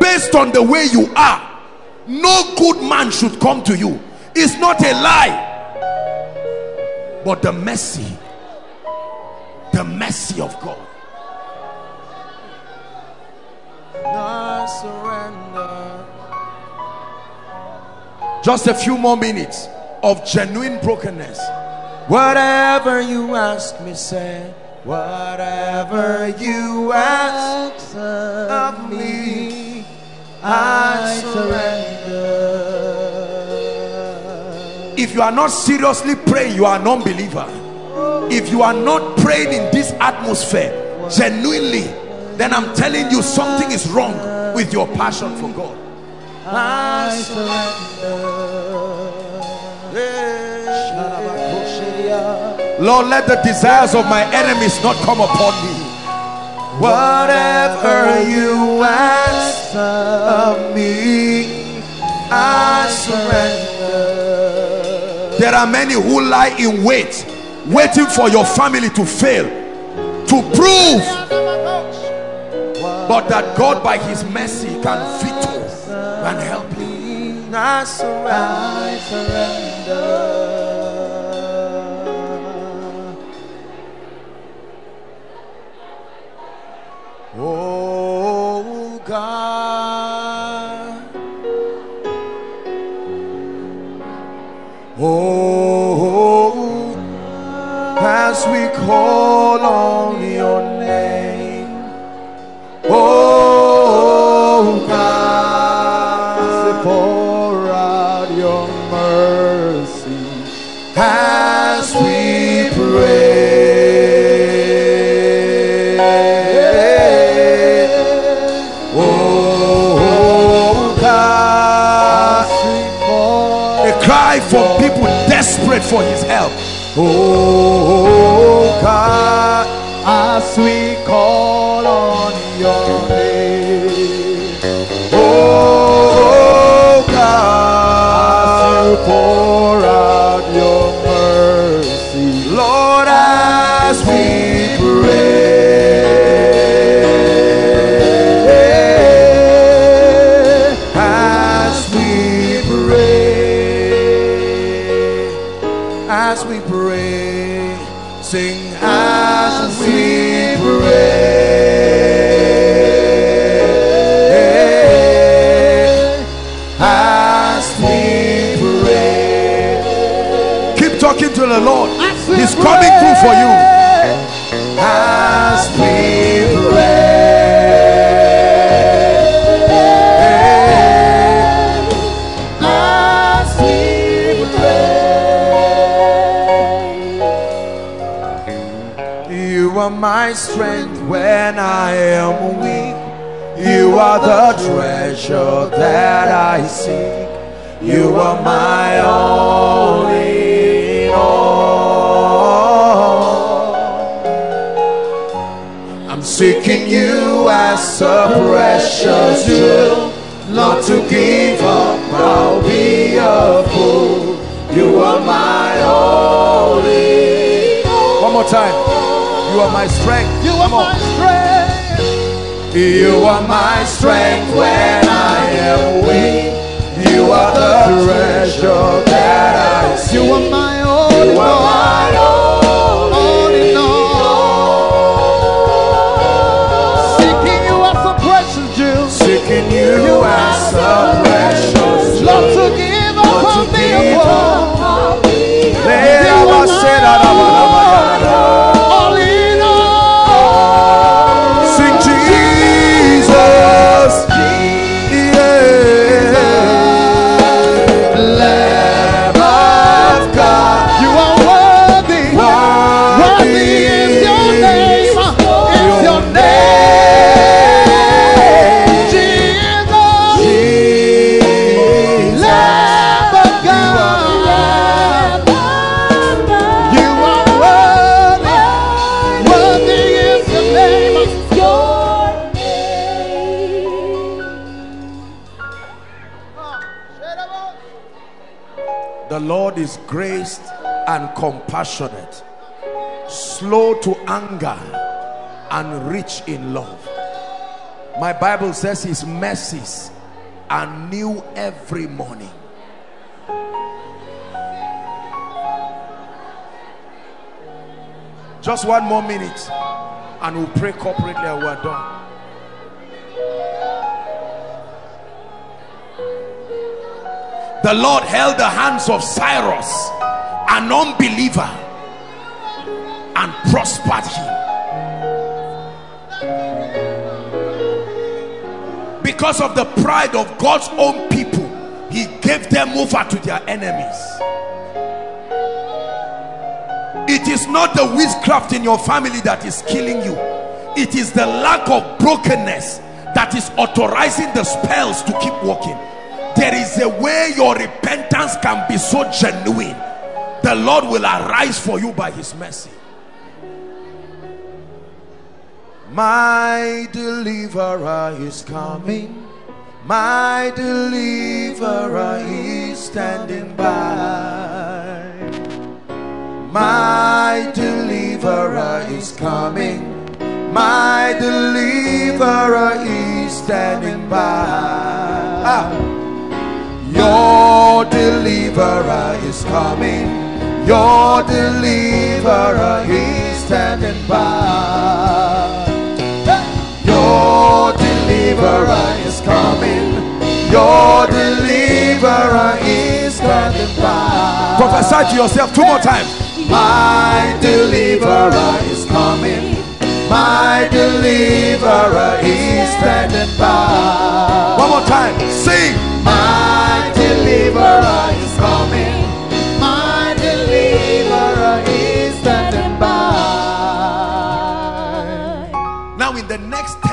Based on the way you are no good man should come to you. It's not a lie. But the mercy the mercy of god. I surrender. Just a few more minutes of genuine brokenness. Whatever you ask me, say. Whatever you ask of me, I surrender. If you are not seriously praying, you are a non-believer. If you are not praying in this atmosphere, genuinely, then I'm telling you something is wrong with your passion for God. I surrender. Lord, let the desires of my enemies not come upon me. Whatever you ask of me, I surrender. There are many who lie in wait, waiting for your family to fail, to prove but that God by his mercy can veto and help you I surrender. Oh God. Oh as we call for his help Oh God as we coming through for you as we pray as we pray you are my strength when I am weak. You are the treasure that I seek. You are my all seeking you as a precious jewel. Not to give up, I'll be a fool. You are my only. One more time. You are my strength. You are my strength. You are my strength when I am weak. You are the treasure that I see. You are my all in all. All All slow to anger, and rich in love. My Bible says his mercies are new every morning. Just one more minute and we'll pray corporately and we're done. The Lord held the hands of Cyrus, an unbeliever, prospered him. Because of the pride of God's own people, he gave them over to their enemies. It is not the witchcraft in your family that is killing you. It is the lack of brokenness that is authorizing the spells to keep working. There is a way your repentance can be so genuine. The Lord will arise for you by his mercy. My deliverer is coming. My deliverer is standing by. My deliverer is coming. My deliverer is standing by. Ah. Your deliverer is coming. Your deliverer is standing by. Your deliverer is standing by. Prophesy to yourself two more times. My deliverer is coming. My deliverer is standing by. One more time. Sing. My deliverer is coming. My deliverer is standing by. Now, in the next 10 minutes,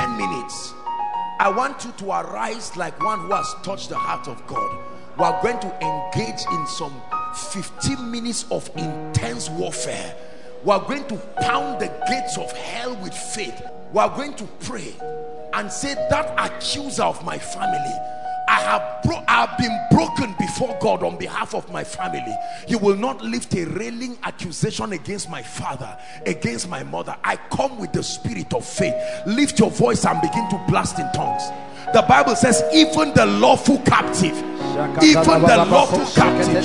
I want you to arise like one who has touched the heart of God. We are going to engage in some 15 minutes of intense warfare. We are going to pound the gates of hell with faith. We are going to pray and say, That accuser of my family, I have, bro- I have been broken before God on behalf of my family. You will not lift a railing accusation against my father, against my mother. I come with the spirit of faith. Lift your voice and begin to blast in tongues. The Bible says, even the lawful captive, even the lawful captive,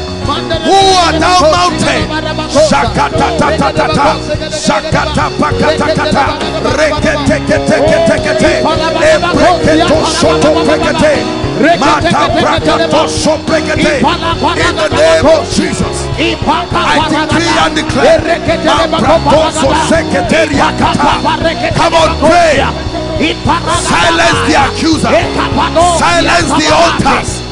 Who art thou mountain? Shakata ta ta ta ta. Shakata pakata kata. Rekete kete kete kete. Ebreketo shoto prekete. Mata brakato shoprekete. In the name of Jesus. I decree and declare. Mambratoso seketeria kata. Come on, pray. Silence the accuser. Silence the altars.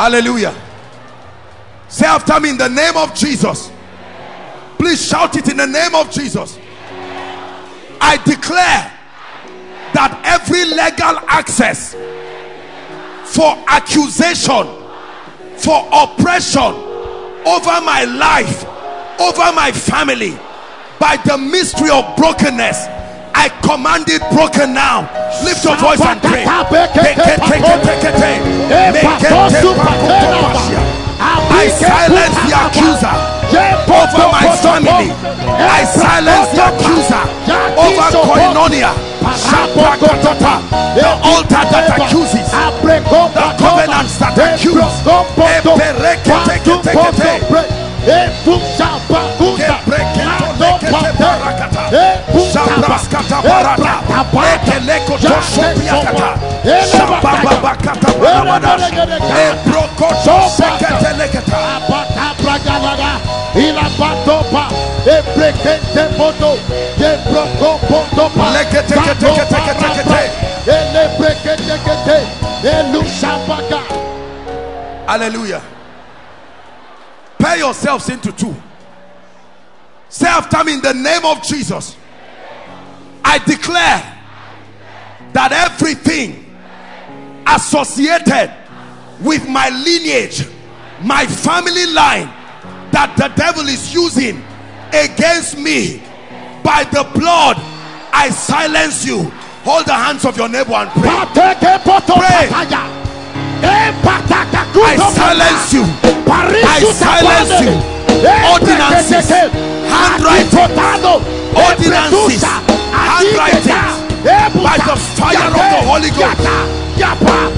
Hallelujah. Say after me in the name of Jesus. Please shout it in the name of Jesus. I declare that every legal access for accusation, for oppression over my life, over my family, by the mystery of brokenness, I command it broken now. Lift your voice and pray. I silence the accuser over my family. I silence the accuser over Koinonia. The altar that accuses, the covenants that Hallelujah. Pay yourselves into two. Say after me in the name of Jesus. I declare that everything associated with my lineage, my family line, that the devil is using against me by the blood, I silence you. Hold the hands of your neighbor and pray. Pray. I silence you. I silence you. Ordinances, handwriting, ordinances, handwriting. By the fire of the Holy Ghost. Yapa,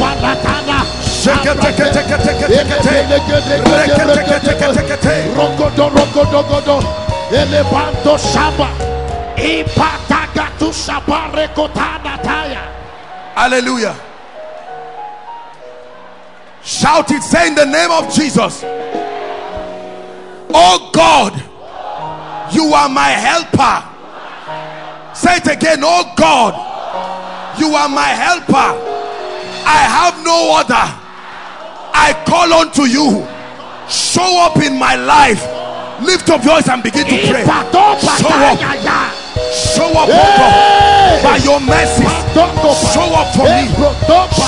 balatana. Sheketeketeketekete. Reketeketeketekete. Rogodo, rogodo, godo. Elevanto shaba. Ipatagatu shaba rekotana taya. Hallelujah. Shout it, say in the name of Jesus. Oh God, you are my helper. Say it again. Oh God, you are my helper. I have no other. I call unto you. Show up in my life. Lift up voice and begin to eh, pray. Show up. Show up, oh God. Eh. By your mercy. Show up for me.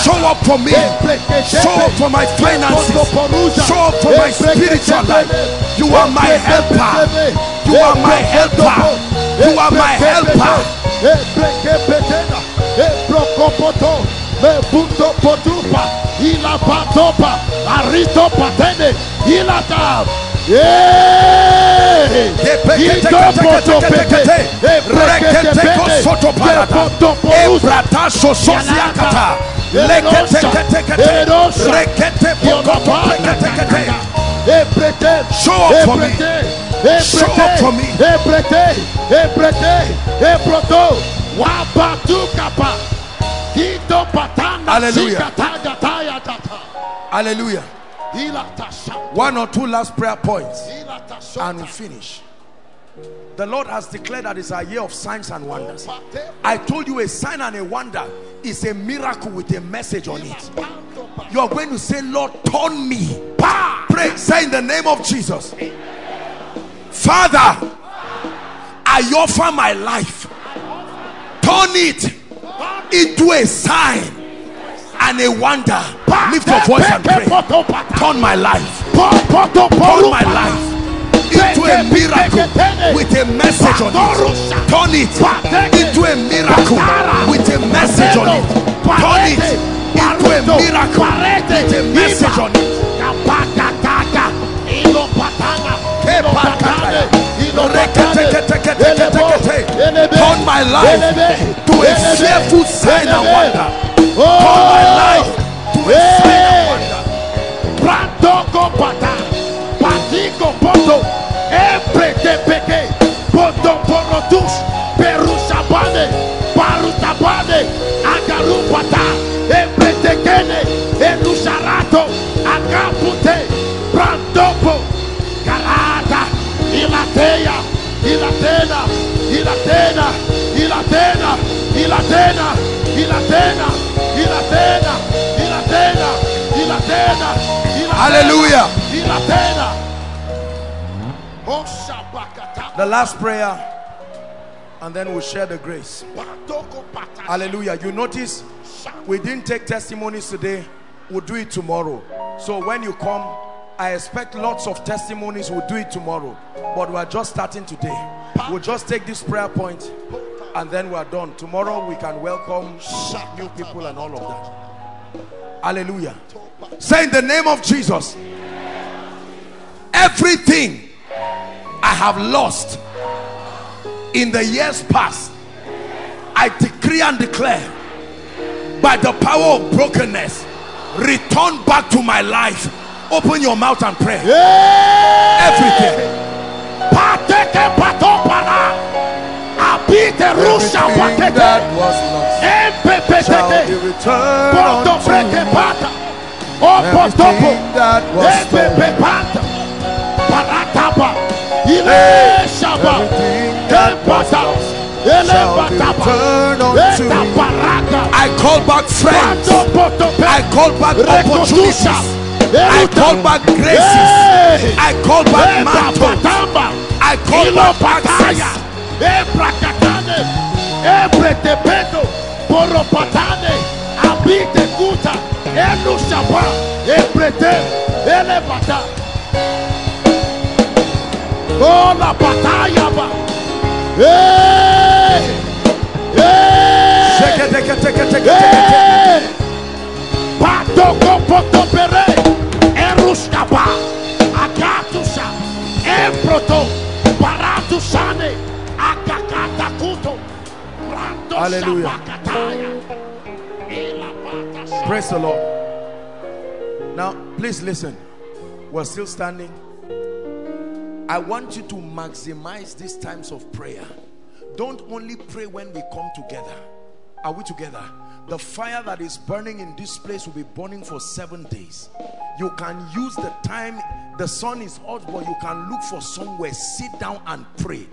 Show up for me. Show up for my finances. Show up for my spiritual life. You are my helper. You are my helper. You are my helper. Ila patopa, arito patene, ila tab. Show up for me. Show up for me. Ebrete, ebrete, ebroto, wabatu kapa, hito patana, Hallelujah. Hallelujah. One or two last prayer points and we finish. The Lord has declared that it's a year of signs and wonders. I told you a sign and a wonder is a miracle with a message on it. You are going to say, Lord, turn me. Pray, say in the name of Jesus. Father, I offer my life. Turn it into a sign and a wonder. Lift your voice and pray. Turn my life. Turn my life into a miracle with a message on it. Turn it into a miracle with a message on it. Turn it into a miracle with a message on it. Turn my life to a fearful sign and wonder. Oh! Turn my life to a sign and wonder. Brandoko pata, patiko poto, emprete peke, poto porotus, perusabane, parutabane, agarupata, emprete kene, elusarato, agapute, brandopo, garata, ilateya, ilatena, ilatena, ilatena, ilatena, ilatena, ilatena, Hallelujah. The last prayer, and then we'll share the grace. Hallelujah. You notice we didn't take testimonies today, we'll do it tomorrow. So when you come, I expect lots of testimonies. We'll do it tomorrow. But we're just starting today. We'll just take this prayer point and then we're done. Tomorrow we can welcome new people and all of that. Hallelujah. Say in the name of Jesus. Everything I have lost in the years past, I decree and declare by the power of brokenness, return back to my life. Open your mouth and pray. Everything. Pateke patopara. Abite rusha Everything that was lost shall be returned Poto unto freke me. pata. Opo topo. Everything that was Empepe stolen, pata. Paratapa. Ile shaba. everything that was Empata. lost Ele shall be batapa. returned unto Eta me. I call back friends. Pato poto pe. I call back opportunities. I call back graces. I call back mantles. I call back access. Ebretepeto. Poropatane. Abite kuta. Elu shapa. Ebrete. Elevata. Ola pataya ba. Hey. Hey. Shake it, take it, take it, take it, take it. Praise the Lord. Now, please listen. We're still standing. I want you to maximize these times of prayer. Don't only pray when we come together. Are we together? The fire that is burning in this place will be burning for seven days. You can use the time, the sun is hot, but you can look for somewhere, sit down and pray.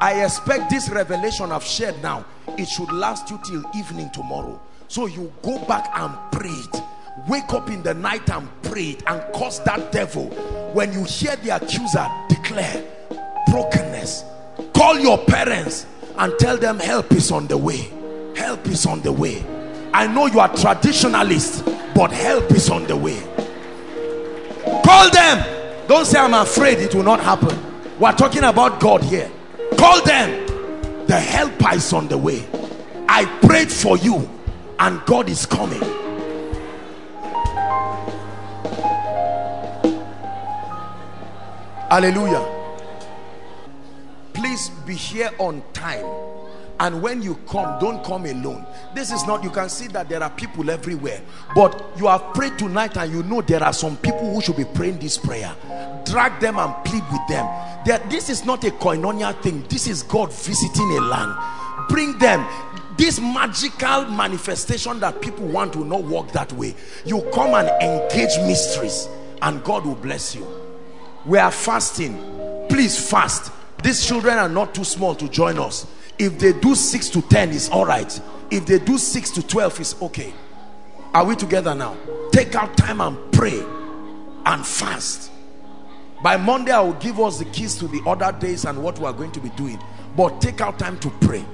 I expect this revelation I've shared now, it should last you till evening tomorrow. So you go back and pray. Wake up in the night and pray and curse that devil. When you hear the accuser, declare brokenness. Call your parents and tell them help is on the way. Help is on the way. I know you are traditionalist, but help is on the way. Call them. Don't say I'm afraid it will not happen. We're talking about God here. Call them. The helper is on the way. I prayed for you and God is coming. Hallelujah. Please be here on time. And when you come, don't come alone. This is not, you can see that there are people everywhere. But you have prayed tonight and you know there are some people who should be praying this prayer. Drag them and plead with them. That this is not a koinonia thing. This is God visiting a land. Bring them. This magical manifestation that people want will not work that way. You come and engage mysteries and God will bless you. We are fasting. Please fast. These children are not too small to join us. If they do 6 to 10, it's all right. If they do 6 to 12, it's okay. Are we together now? Take out time and pray and fast. By Monday, I will give us the keys to the other days and what we are going to be doing. But take out time to pray.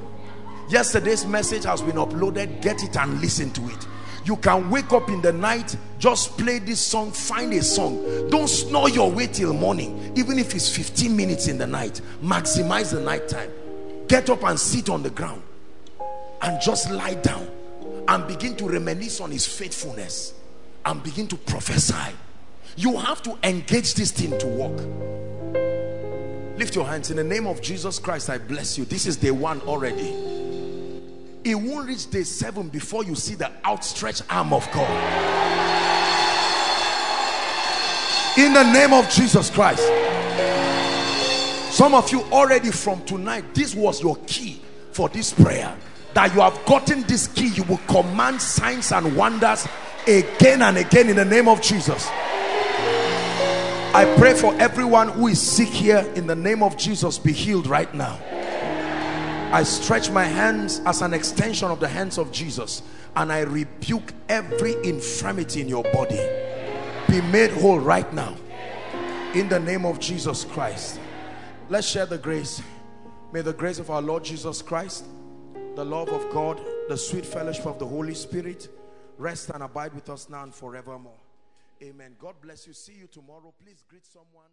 Yesterday's message has been uploaded. Get it and listen to it. You can wake up in the night, just play this song, find a song. Don't snore your way till morning, even if it's 15 minutes in the night. Maximize the night time. Get up and sit on the ground and just lie down and begin to reminisce on his faithfulness and begin to prophesy. You have to engage this thing to work. Lift your hands in the name of Jesus Christ. I bless you. This is day one already. It won't reach day seven before you see the outstretched arm of God. In the name of Jesus Christ. Some of you already from tonight, this was your key for this prayer. That you have gotten this key, you will command signs and wonders again and again in the name of Jesus. I pray for everyone who is sick here in the name of Jesus, be healed right now. I stretch my hands as an extension of the hands of Jesus and I rebuke every infirmity in your body. Be made whole right now in the name of Jesus Christ. Let's share the grace. May the grace of our Lord Jesus Christ, the love of God, the sweet fellowship of the Holy Spirit rest and abide with us now and forevermore. Amen. God bless you. See you tomorrow. Please greet someone.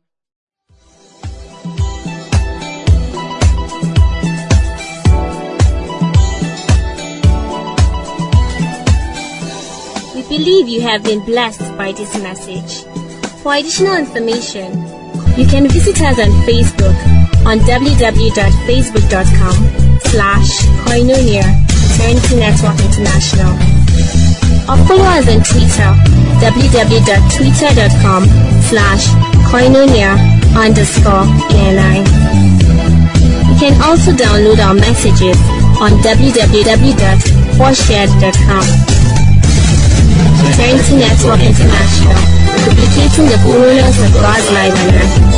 We believe you have been blessed by this message. For additional information, you can visit us on Facebook on www.facebook.com slash koinonia Eternity Network International or follow us on Twitter www.twitter.com slash koinonia underscore ENI. You can also download our messages on www.4shared.com. Eternity Network International, duplicating the fullness of God's life on earth.